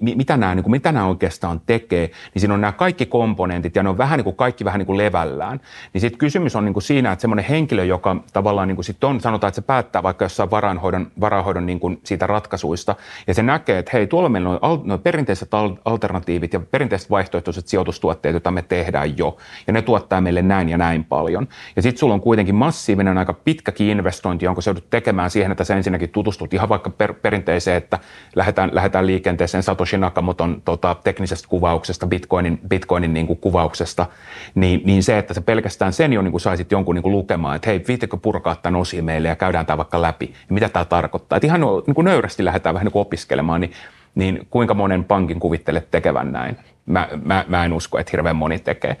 mitä nämä, niin kuin, mitä nämä oikeastaan tekee, niin siinä on nämä kaikki komponentit ja ne on vähän niin kuin kaikki vähän niin kuin levällään. Niin sitten kysymys on niin kuin siinä, että semmoinen henkilö, joka tavallaan niin kuin sit on, sanotaan, että se päättää vaikka jossain varainhoidon, varainhoidon niin kuin siitä ratkaisuista ja se näkee, että hei, tuolla meillä on no, perinteiset alternatiivit ja perinteiset vaihtoehtoiset sijoitustuotteet, joita me tehdään jo ja ne tuottaa meille näin ja näin paljon. Ja sitten sulla on kuitenkin massiivinen aika pitkäkin investointi, jonka se joudut tekemään siihen, että sä ensinnäkin tutustut ihan vaikka per, perinteiseen, että lähdetään, lähdetään liikenteeseen liikenteeseen Satoshi Nakamoton tota, teknisestä kuvauksesta, Bitcoinin, Bitcoinin niin kuin kuvauksesta, niin, niin se, että sä pelkästään sen jo niin kuin saisit jonkun niin kuin lukemaan, että hei, viittikö purkaa tämän osia meille ja käydään tämä vaikka läpi, ja mitä tämä tarkoittaa. Että ihan niin kuin nöyrästi lähdetään vähän niin kuin opiskelemaan, niin, niin kuinka monen pankin kuvittelet tekevän näin? Mä, mä, mä en usko, että hirveän moni tekee.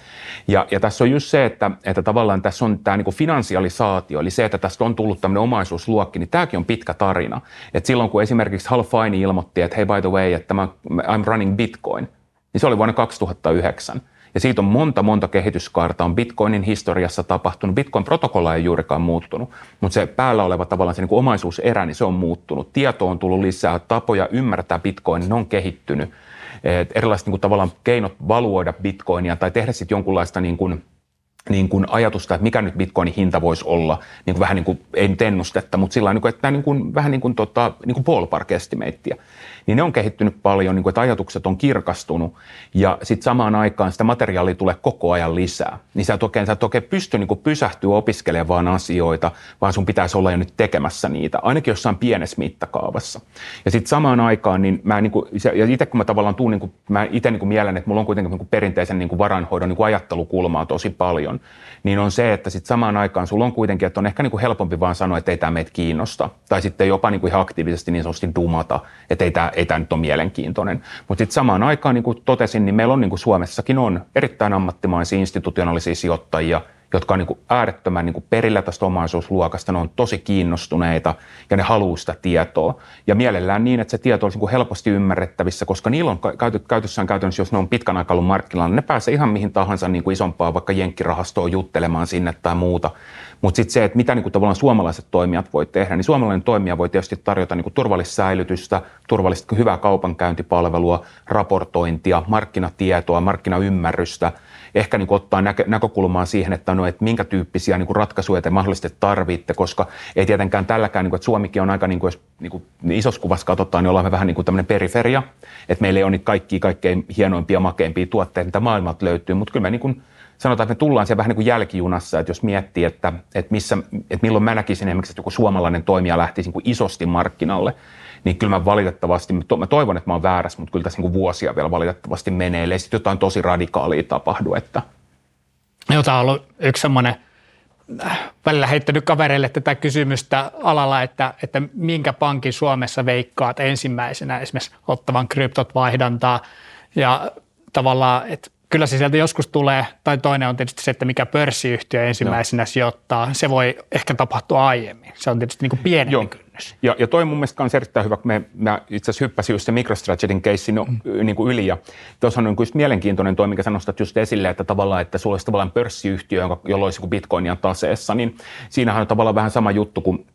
Ja, ja tässä on just se, että, että tavallaan tässä on tämä niin finansialisaatio, eli se, että tästä on tullut tämmöinen omaisuusluokki, niin tämäkin on pitkä tarina. Et silloin kun esimerkiksi Hal Fine ilmoitti, että hei by the way, että mä, I'm running Bitcoin, niin se oli vuonna 2009. Ja siitä on monta, monta kehityskaarta on Bitcoinin historiassa tapahtunut. Bitcoin-protokolla ei juurikaan muuttunut, mutta se päällä oleva tavallaan se niin omaisuuserä, niin se on muuttunut. Tieto on tullut lisää, tapoja ymmärtää Bitcoin, ne on kehittynyt erilaiset niin kuin tavallaan keinot valuoida bitcoinia tai tehdä sitten jonkunlaista niin kuin, niin kuin ajatusta, että mikä nyt bitcoinin hinta voisi olla, niin kuin vähän niin kuin, ei nyt ennustetta, mutta sillä niin että niin kuin, vähän niin kuin, tota, niin kuin ballpark estimateia niin ne on kehittynyt paljon, niin kuin, että ajatukset on kirkastunut ja sitten samaan aikaan sitä materiaalia tulee koko ajan lisää. Niin sä et oikein, sä et oikein pysty niin kuin pysähtyä opiskelemaan asioita, vaan sun pitäisi olla jo nyt tekemässä niitä, ainakin jossain pienessä mittakaavassa. Ja sitten samaan aikaan, niin mä niin kuin, ja itse kun mä tavallaan tuun, niin kuin, mä itse niin mielen, että mulla on kuitenkin niin kuin perinteisen niin kuin varainhoidon niin kuin ajattelukulmaa tosi paljon, niin on se, että sitten samaan aikaan sulla on kuitenkin, että on ehkä niin kuin helpompi vaan sanoa, että ei tämä meitä kiinnosta. Tai sitten jopa niin kuin ihan aktiivisesti niin sanotusti dumata, että ei tämä, ei tämä nyt ole mielenkiintoinen. Mutta sitten samaan aikaan, niin kuin totesin, niin meillä on niin kuin Suomessakin on erittäin ammattimaisia institutionaalisia sijoittajia – jotka on niin kuin äärettömän niin kuin perillä tästä omaisuusluokasta, ne on tosi kiinnostuneita ja ne haluaa sitä tietoa. Ja mielellään niin, että se tieto olisi niin kuin helposti ymmärrettävissä, koska niillä on käytössään käytännössä, jos ne on pitkän aikaa ollut markkinoilla, niin ne pääsee ihan mihin tahansa niin kuin isompaa vaikka jenkkirahastoon juttelemaan sinne tai muuta. Mutta sitten se, että mitä niin tavallaan suomalaiset toimijat voi tehdä, niin suomalainen toimija voi tietysti tarjota niin turvallista säilytystä, turvallista hyvää kaupankäyntipalvelua, raportointia, markkinatietoa, markkinaymmärrystä – ehkä niin ottaa näkö, näkökulmaa siihen, että, no, että minkä tyyppisiä niin ratkaisuja te mahdollisesti tarvitte, koska ei tietenkään tälläkään, niin kuin, että Suomikin on aika, niin kuin, jos niin kuin isossa kuvassa katsotaan, niin ollaan me vähän niin tämmöinen periferia, että meillä ei ole niitä kaikkia kaikkein hienoimpia, makeimpia tuotteita, mitä maailmalta löytyy, mutta kyllä me niin kuin, sanotaan, että me tullaan siellä vähän niin kuin jälkijunassa, että jos miettii, että, että, missä, että milloin mä näkisin esimerkiksi, että joku suomalainen toimija lähtisi niin kuin isosti markkinalle, niin kyllä mä valitettavasti, mä toivon, että mä oon väärässä, mutta kyllä tässä niin vuosia vielä valitettavasti menee, ellei sitten jotain tosi radikaalia tapahdu. Että. Joo, tämä on ollut yksi semmoinen, äh, välillä heittänyt kavereille tätä kysymystä alalla, että, että minkä pankin Suomessa veikkaat ensimmäisenä esimerkiksi ottavan kryptot vaihdantaa ja tavallaan, että kyllä se sieltä joskus tulee, tai toinen on tietysti se, että mikä pörssiyhtiö ensimmäisenä no. sijoittaa. Se voi ehkä tapahtua aiemmin. Se on tietysti niin kuin pienempi Joo. kynnys. Ja, ja toi mun mielestä on erittäin hyvä, kun me, mä itse asiassa hyppäsin just se MicroStrategy'n keissi no, mm. niin kuin yli. Ja tuossa on niin just mielenkiintoinen toi, mikä sä nostat just esille, että tavallaan, että sulla olisi tavallaan pörssiyhtiö, jolla olisi kuin Bitcoinia taseessa, niin siinähän on tavallaan vähän sama juttu kuin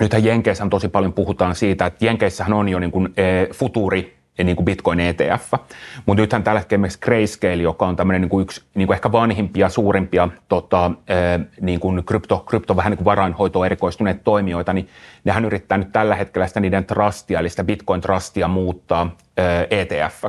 Nythän Jenkeissä tosi paljon puhutaan siitä, että Jenkeissähän on jo niin kuin, e, futuri ja niin kuin Bitcoin ETF. Mutta nythän tällä hetkellä esimerkiksi Grayscale, joka on tämmöinen niin kuin yksi niin kuin ehkä vanhimpia, suurimpia tota, niin kuin krypto, krypto vähän niin kuin varainhoitoon erikoistuneet toimijoita, niin nehän yrittää nyt tällä hetkellä sitä niiden trustia, eli sitä Bitcoin trustia muuttaa etf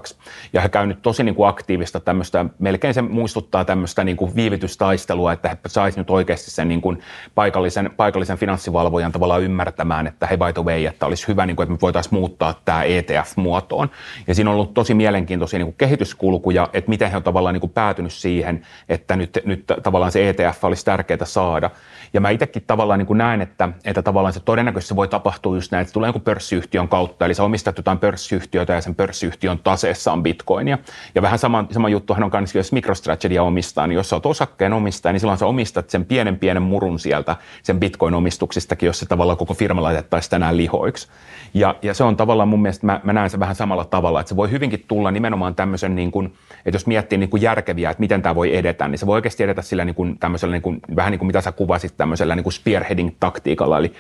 Ja he käy nyt tosi niin kuin aktiivista tämmöistä, melkein se muistuttaa tämmöistä niin kuin viivytystaistelua, että he saisivat nyt oikeasti sen niin kuin paikallisen, paikallisen finanssivalvojan tavallaan ymmärtämään, että hei by the way, että olisi hyvä, niin kuin, että me voitaisiin muuttaa tämä ETF-muotoon. Ja siinä on ollut tosi mielenkiintoisia niin kuin kehityskulkuja, että miten he on tavallaan niin kuin päätynyt siihen, että nyt, nyt tavallaan se ETF olisi tärkeää saada. Ja mä itsekin tavallaan niin kuin näen, että, että tavallaan se todennäköisesti voi tapahtua just näin, että tulee jonkun pörssiyhtiön kautta, eli sä omistat jotain pörssiyhtiötä ja sen pörssiyhtiön taseessa on bitcoinia. Ja vähän sama, sama juttuhan on myös, jos MicroStrategy omistaa, niin jos oot osakkeen omistaja, niin silloin sä omistat sen pienen pienen murun sieltä sen bitcoin-omistuksistakin, jos se tavallaan koko firma laitettaisiin tänään lihoiksi. Ja, ja se on tavallaan mun mielestä, mä, mä näen sen vähän samalla tavalla, että se voi hyvinkin tulla nimenomaan tämmöisen, niin kuin, että jos miettii niin kuin järkeviä, että miten tämä voi edetä, niin se voi oikeasti edetä sillä niin kuin tämmöisellä, niin kuin, vähän niin kuin mitä sä kuvasit tämmöisellä niin kuin spearheading-taktiikalla. Eli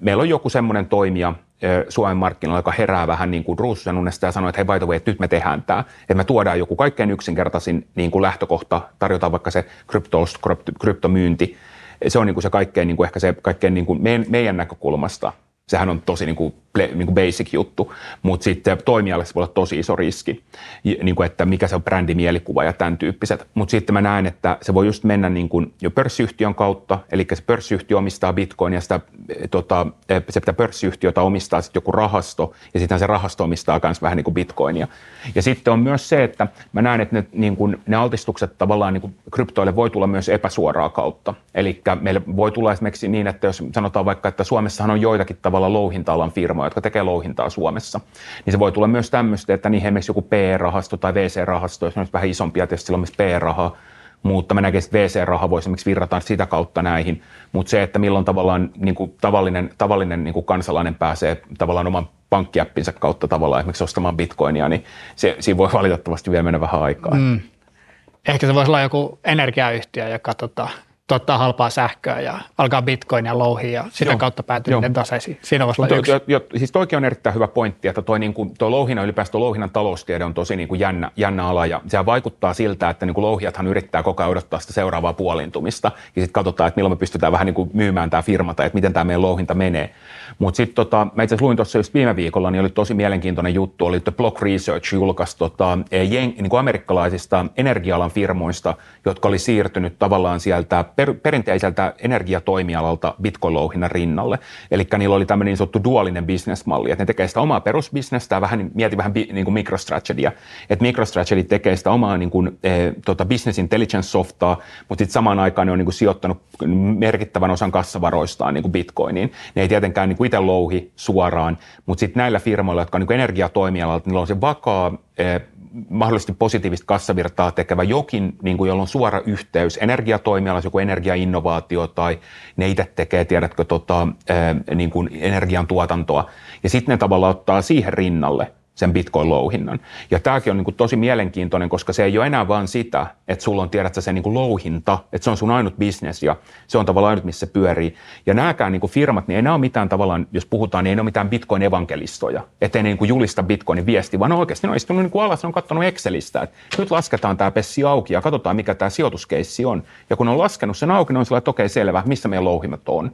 meillä on joku semmoinen toimija, Suomen markkinoilla, joka herää vähän niin kuin ruususen unesta ja sanoo, että hei by the way, että nyt me tehdään tämä. Että me tuodaan joku kaikkein yksinkertaisin niin kuin lähtökohta, tarjotaan vaikka se krypto, kryptomyynti. Se on niin kuin se kaikkein, niin kuin ehkä se kaikkein niin kuin meidän, meidän näkökulmasta sehän on tosi niin kuin, niin kuin basic juttu, mutta sitten toimijalle se voi olla tosi iso riski, niin kuin, että mikä se on brändimielikuva ja tämän tyyppiset. Mutta sitten mä näen, että se voi just mennä niin kuin jo pörssiyhtiön kautta, eli se pörssiyhtiö omistaa bitcoinia, sitä, tota, se pitää pörssiyhtiötä omistaa sitten joku rahasto, ja sitten se rahasto omistaa myös vähän niin kuin bitcoinia. Ja sitten on myös se, että mä näen, että ne, niin kuin, ne altistukset tavallaan niin kuin kryptoille voi tulla myös epäsuoraa kautta. Eli meille voi tulla esimerkiksi niin, että jos sanotaan vaikka, että Suomessahan on joitakin tavalla louhinta-alan firmoja, jotka tekee louhintaa Suomessa, niin se voi tulla myös tämmöistä, että niihin esimerkiksi joku P-rahasto tai VC-rahasto, jos on vähän isompia, tietysti sillä on myös P-rahaa, mutta mä näkisin, että VC-raha voisi esimerkiksi virrata sitä kautta näihin, mutta se, että milloin tavallaan niin kuin tavallinen, tavallinen niin kuin kansalainen pääsee tavallaan oman pankkiäppinsä kautta tavallaan esimerkiksi ostamaan bitcoinia, niin se, siinä voi valitettavasti vielä mennä vähän aikaa. Mm. Ehkä se voisi olla joku energiayhtiö, joka tota, tuottaa halpaa sähköä ja alkaa bitcoinia louhia ja sitä Joo. kautta päätyy niiden taseisiin. Siinä voisi olla yksi. Jo, jo, siis toikin on erittäin hyvä pointti, että toi, niin kuin, toi louhinnan, ylipäänsä toi louhinnan taloustiede on tosi niin kuin jännä, jännä ala ja se vaikuttaa siltä, että niin kuin louhijathan yrittää koko ajan odottaa sitä seuraavaa puolintumista ja sitten katsotaan, että milloin me pystytään vähän niin kuin myymään tämä firma tai että miten tämä meidän louhinta menee. Mutta sitten tota, mä itse asiassa luin tuossa just viime viikolla, niin oli tosi mielenkiintoinen juttu, oli The Block Research julkaisi tota, jen, niin kuin amerikkalaisista energia-alan firmoista, jotka oli siirtynyt tavallaan sieltä per, perinteiseltä energiatoimialalta bitcoin-louhinnan rinnalle. Eli niillä oli tämmöinen niin sanottu duaalinen bisnesmalli, että ne tekee sitä omaa perusbisnestä vähän, mieti vähän niin kuin MicroStrategyä, että MicroStrategy tekee sitä omaa niin kuin, eh, tota business intelligence-softaa, mutta sitten samaan aikaan ne on niin kuin sijoittanut merkittävän osan kassavaroistaan niin kuin bitcoiniin. Ne ei tietenkään niin kuin itse louhi suoraan, mutta sitten näillä firmoilla, jotka on niin energiatoimialalta, niillä on se vakaa eh, mahdollisesti positiivista kassavirtaa tekevä jokin, niin kuin, jolla on suora yhteys energiatoimialassa, joku energiainnovaatio tai ne itse tekee, tiedätkö, tota, niin kuin energiantuotantoa. Ja sitten ne tavallaan ottaa siihen rinnalle sen bitcoin-louhinnan. Ja tämäkin on niin kuin tosi mielenkiintoinen, koska se ei ole enää vain sitä, että sulla on, tiedätkö, se niin kuin louhinta, että se on sun ainut bisnes ja se on tavallaan ainut, missä se pyörii. Ja nämäkään niin kuin firmat, niin ei nämä ole mitään tavallaan, jos puhutaan, niin ei ne ole mitään bitcoin-evankelistoja, ettei ne niin kuin julista bitcoinin viesti, vaan oikeasti ne on istunut niin kuin alas, ne on katsonut Excelistä, että nyt lasketaan tämä pessi auki ja katsotaan, mikä tämä sijoituskeissi on. Ja kun on laskenut sen auki, ne on sellainen, että okei, selvä, missä meidän louhimat on.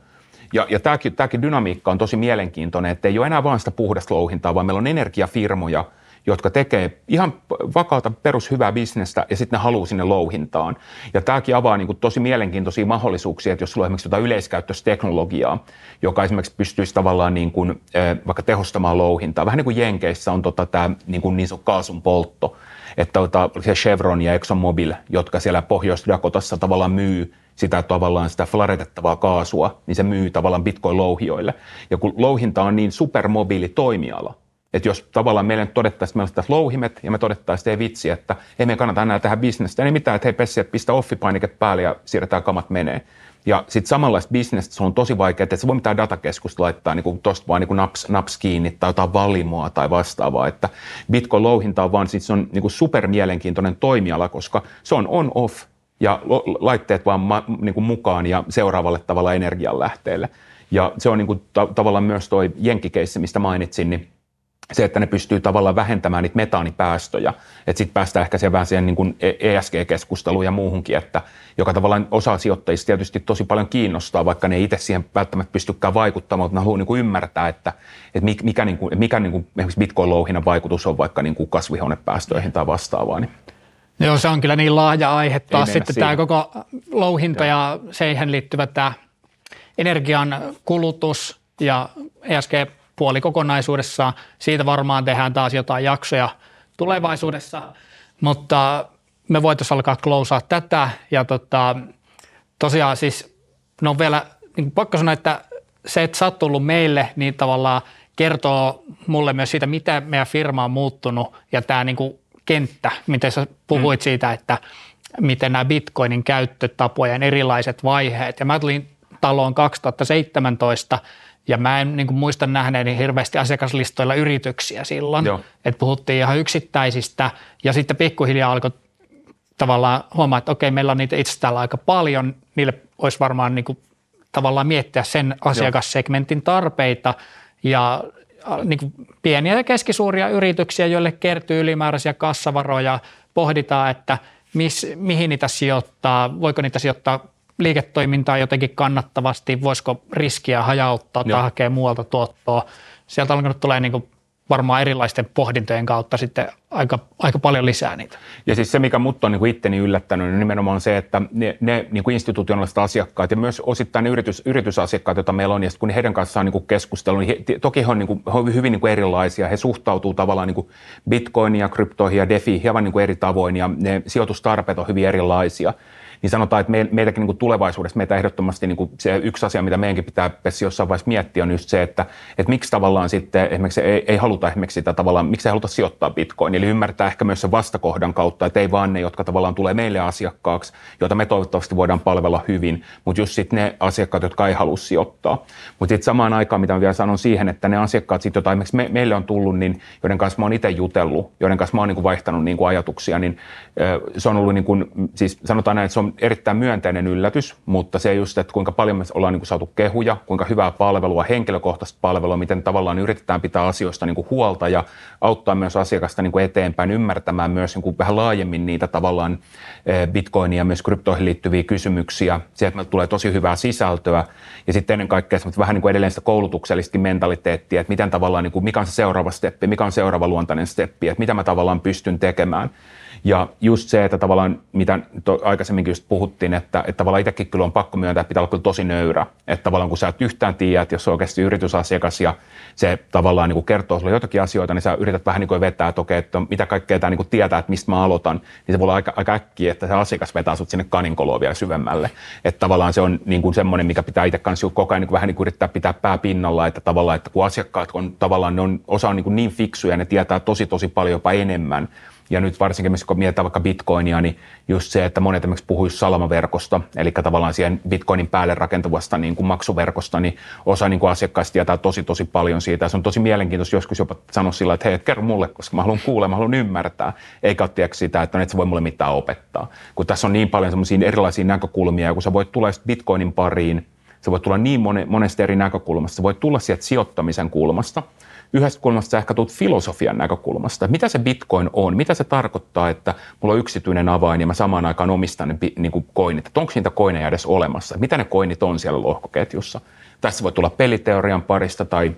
Ja, ja tämäkin, tämäkin dynamiikka on tosi mielenkiintoinen, että ei ole enää vain sitä puhdasta louhintaa, vaan meillä on energiafirmoja, jotka tekee ihan vakaata perushyvää bisnestä ja sitten ne haluaa sinne louhintaan. Ja tämäkin avaa niin kuin tosi mielenkiintoisia mahdollisuuksia, että jos sulla on esimerkiksi jotain yleiskäyttöisteknologiaa, joka esimerkiksi pystyisi tavallaan niin kuin, vaikka tehostamaan louhintaa. Vähän niin kuin Jenkeissä on tota tämä niin, kuin niin kaasun poltto, että tota, se Chevron ja ExxonMobil, jotka siellä Pohjois-Dakotassa tavallaan myy sitä tavallaan sitä flaretettavaa kaasua, niin se myy tavallaan bitcoin-louhijoille. Ja kun louhinta on niin supermobiili toimiala, että jos tavallaan meille todettaisiin, että meillä olisi louhimet ja me todettaisiin, että ei vitsi, että ei me kannata enää tehdä bisnestä, ei mitään, että hei Pessi, pistä offipainike päälle ja siirretään kamat menee. Ja sitten samanlaista bisnestä se on tosi vaikea, että se voi mitään datakeskusta laittaa niin tuosta vaan niin naps, naps kiinni tai jotain valimoa tai vastaavaa. Että Bitcoin-louhinta on vaan, sit se on niin super mielenkiintoinen toimiala, koska se on on-off ja laitteet vaan ma, niin kuin mukaan ja seuraavalle tavalla energianlähteelle. Ja se on niin kuin ta- tavallaan myös tuo jenkkikeissi, mistä mainitsin, niin se, että ne pystyy tavallaan vähentämään niitä metaanipäästöjä. Että sitten päästään ehkä siihen vähän siihen niin kuin ESG-keskusteluun ja muuhunkin, että joka tavallaan osa sijoittajista tietysti tosi paljon kiinnostaa, vaikka ne itse siihen välttämättä pystykään vaikuttamaan, mutta ne haluaa niin kuin ymmärtää, että, että mikä, niin kuin, mikä niin kuin esimerkiksi bitcoin-louhinnan vaikutus on vaikka niin kuin kasvihuonepäästöihin tai vastaavaan. Niin. Joo, se on kyllä niin laaja aihe taas sitten siihen. tämä koko louhinta ja siihen liittyvä tämä energian kulutus ja ESG puoli kokonaisuudessaan. Siitä varmaan tehdään taas jotain jaksoja tulevaisuudessa, mutta me voitaisiin alkaa klousaa tätä ja tota, tosiaan siis no vielä niin pakko sanoa, että se, että sä oot tullut meille, niin tavallaan kertoo mulle myös siitä, miten meidän firma on muuttunut ja tämä niin kuin kenttä, miten sä puhuit mm. siitä, että miten nämä bitcoinin käyttötapojen erilaiset vaiheet. Ja mä tulin taloon 2017 ja mä en niin kuin muista nähneeni hirveästi asiakaslistoilla yrityksiä silloin, että puhuttiin ihan yksittäisistä. Ja sitten pikkuhiljaa alkoi tavallaan huomaa, että okei, meillä on niitä itse täällä aika paljon, niille olisi varmaan niin kuin, tavallaan miettiä sen asiakassegmentin tarpeita. Ja niin kuin pieniä ja keskisuuria yrityksiä, joille kertyy ylimääräisiä kassavaroja, pohditaan, että mis, mihin niitä sijoittaa, voiko niitä sijoittaa liiketoimintaa jotenkin kannattavasti, voisiko riskiä hajauttaa tai hakea muualta tuottoa. Sieltä on alkanut tulee niin kuin varmaan erilaisten pohdintojen kautta sitten aika, aika paljon lisää niitä. Ja siis se, mikä mut on niin kuin itteni yllättänyt, niin nimenomaan se, että ne, ne niin kuin institutionaaliset asiakkaat ja myös osittain ne yritys, yritysasiakkaat, joita meillä on, ja kun heidän kanssaan niin keskustellut, niin he, toki he on, niin kuin, he on hyvin niin kuin erilaisia. He suhtautuu tavallaan niin kuin bitcoinia, kryptoihin ja defi hieman niin kuin eri tavoin, ja ne sijoitustarpeet on hyvin erilaisia niin sanotaan, että me, meitäkin niin kuin tulevaisuudessa meitä ehdottomasti niin kuin se yksi asia, mitä meidänkin pitää jossain vaiheessa miettiä, on just se, että, että miksi tavallaan sitten esimerkiksi ei, ei haluta esimerkiksi sitä tavallaan, miksi ei haluta sijoittaa bitcoin. Eli ymmärtää ehkä myös sen vastakohdan kautta, että ei vaan ne, jotka tavallaan tulee meille asiakkaaksi, joita me toivottavasti voidaan palvella hyvin, mutta just sitten ne asiakkaat, jotka ei halua sijoittaa. Mutta sitten samaan aikaan, mitä mä vielä sanon siihen, että ne asiakkaat, sit, joita esimerkiksi me, meille on tullut, niin joiden kanssa mä oon itse jutellut, joiden kanssa mä oon niin kuin vaihtanut niin kuin ajatuksia, niin se on ollut niin kuin, siis sanotaan näin, että se on erittäin myönteinen yllätys, mutta se just, että kuinka paljon me ollaan niin kuin saatu kehuja, kuinka hyvää palvelua, henkilökohtaista palvelua, miten tavallaan yritetään pitää asioista niin kuin huolta ja auttaa myös asiakasta niin kuin eteenpäin ymmärtämään myös niin kuin vähän laajemmin niitä tavallaan eh, bitcoinia ja myös kryptoihin liittyviä kysymyksiä. Sieltä tulee tosi hyvää sisältöä ja sitten ennen kaikkea vähän niin kuin edelleen sitä koulutuksellista mentaliteettia, että miten tavallaan, niin kuin, mikä on se seuraava steppi, mikä on seuraava luontainen steppi, että mitä mä tavallaan pystyn tekemään. Ja just se, että tavallaan, mitä aikaisemminkin just puhuttiin, että, että tavallaan itsekin kyllä on pakko myöntää, että pitää olla kyllä tosi nöyrä. Että tavallaan kun sä et yhtään tiedä, että jos on oikeasti yritysasiakas ja se tavallaan niin kuin kertoo sulle jotakin asioita, niin sä yrität vähän niin kuin vetää, että okei, että mitä kaikkea tämä niin kuin tietää, että mistä mä aloitan, niin se voi olla aika, aika äkkiä, että se asiakas vetää sut sinne kaninkoloon vielä syvemmälle. Että tavallaan se on niin kuin semmoinen, mikä pitää itse kanssa koko ajan niin kuin vähän niin kuin yrittää pitää pää pinnalla, että tavallaan, että kun asiakkaat on tavallaan, ne on, osa on niin, kuin niin fiksuja, ne tietää tosi tosi paljon jopa enemmän, ja nyt varsinkin, kun mietitään vaikka bitcoinia, niin just se, että monet esimerkiksi puhuisi salamaverkosta, eli tavallaan siihen bitcoinin päälle rakentuvasta niin kuin maksuverkosta, niin osa niin kuin asiakkaista tietää tosi tosi paljon siitä. Ja se on tosi mielenkiintoista joskus jopa sanoa sillä, että hei, kerro mulle, koska mä haluan kuulla, mä haluan ymmärtää, eikä ole sitä, että no, et sä voi mulle mitään opettaa. Kun tässä on niin paljon semmoisia erilaisia näkökulmia, ja kun sä voit tulla bitcoinin pariin, se voi tulla niin monesta eri näkökulmasta. Se voi tulla sieltä sijoittamisen kulmasta, yhdestä kulmasta sä ehkä tulet filosofian näkökulmasta. Mitä se bitcoin on? Mitä se tarkoittaa, että mulla on yksityinen avain ja mä samaan aikaan omistan ne niin kuin koinit? Että onko niitä koineja edes olemassa? Mitä ne koinit on siellä lohkoketjussa? Tässä voi tulla peliteorian parista tai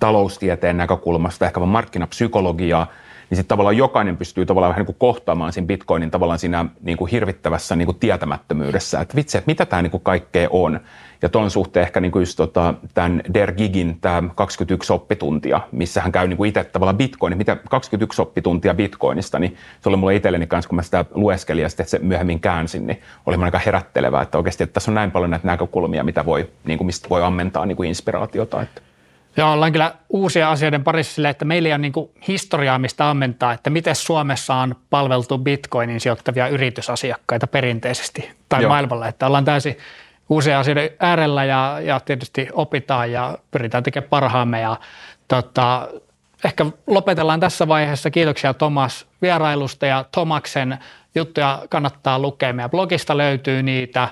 taloustieteen näkökulmasta, ehkä markkinapsykologiaa, niin sitten tavallaan jokainen pystyy tavallaan vähän niin kuin kohtaamaan siinä bitcoinin tavallaan siinä niin kuin hirvittävässä niin kuin tietämättömyydessä, että vitsi, että mitä tämä niin kuin kaikkea on. Ja tuon suhteen ehkä niin kuin just tota, tämän Der Gigin tämä 21 oppituntia, missä hän käy niin kuin itse tavallaan bitcoin, mitä 21 oppituntia bitcoinista, niin se oli mulle itselleni kanssa, kun mä sitä lueskelin ja sitten se myöhemmin käänsin, niin oli aika herättelevää, että oikeasti että tässä on näin paljon näitä näkökulmia, mitä voi, niin kuin mistä voi ammentaa niin kuin inspiraatiota. Että. Joo, ollaan kyllä uusia asioiden parissa sille, että meillä on niin historiaa, mistä ammentaa, että miten Suomessa on palveltu bitcoinin sijoittavia yritysasiakkaita perinteisesti tai Joo. maailmalla, että ollaan täysin uusia asioiden äärellä ja, ja tietysti opitaan ja pyritään tekemään parhaamme ja tota, ehkä lopetellaan tässä vaiheessa. Kiitoksia Tomas vierailusta ja Tomaksen juttuja kannattaa lukea. Meidän blogista löytyy niitä.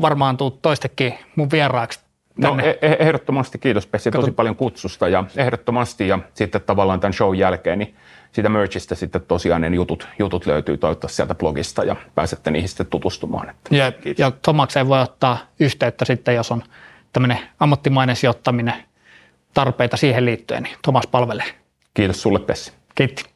Varmaan tuu toistekin mun vieraaksi No e- e- ehdottomasti kiitos Pessi tosi paljon kutsusta ja ehdottomasti ja sitten tavallaan tämän show jälkeen niin siitä merchistä sitten tosiaan ne jutut, jutut löytyy toivottavasti sieltä blogista ja pääsette niihin sitten tutustumaan. Että ja, ja Tomakseen voi ottaa yhteyttä sitten, jos on tämmöinen ammattimainen sijoittaminen tarpeita siihen liittyen, niin Tomas palvelee. Kiitos sulle Pessi. Kiitos.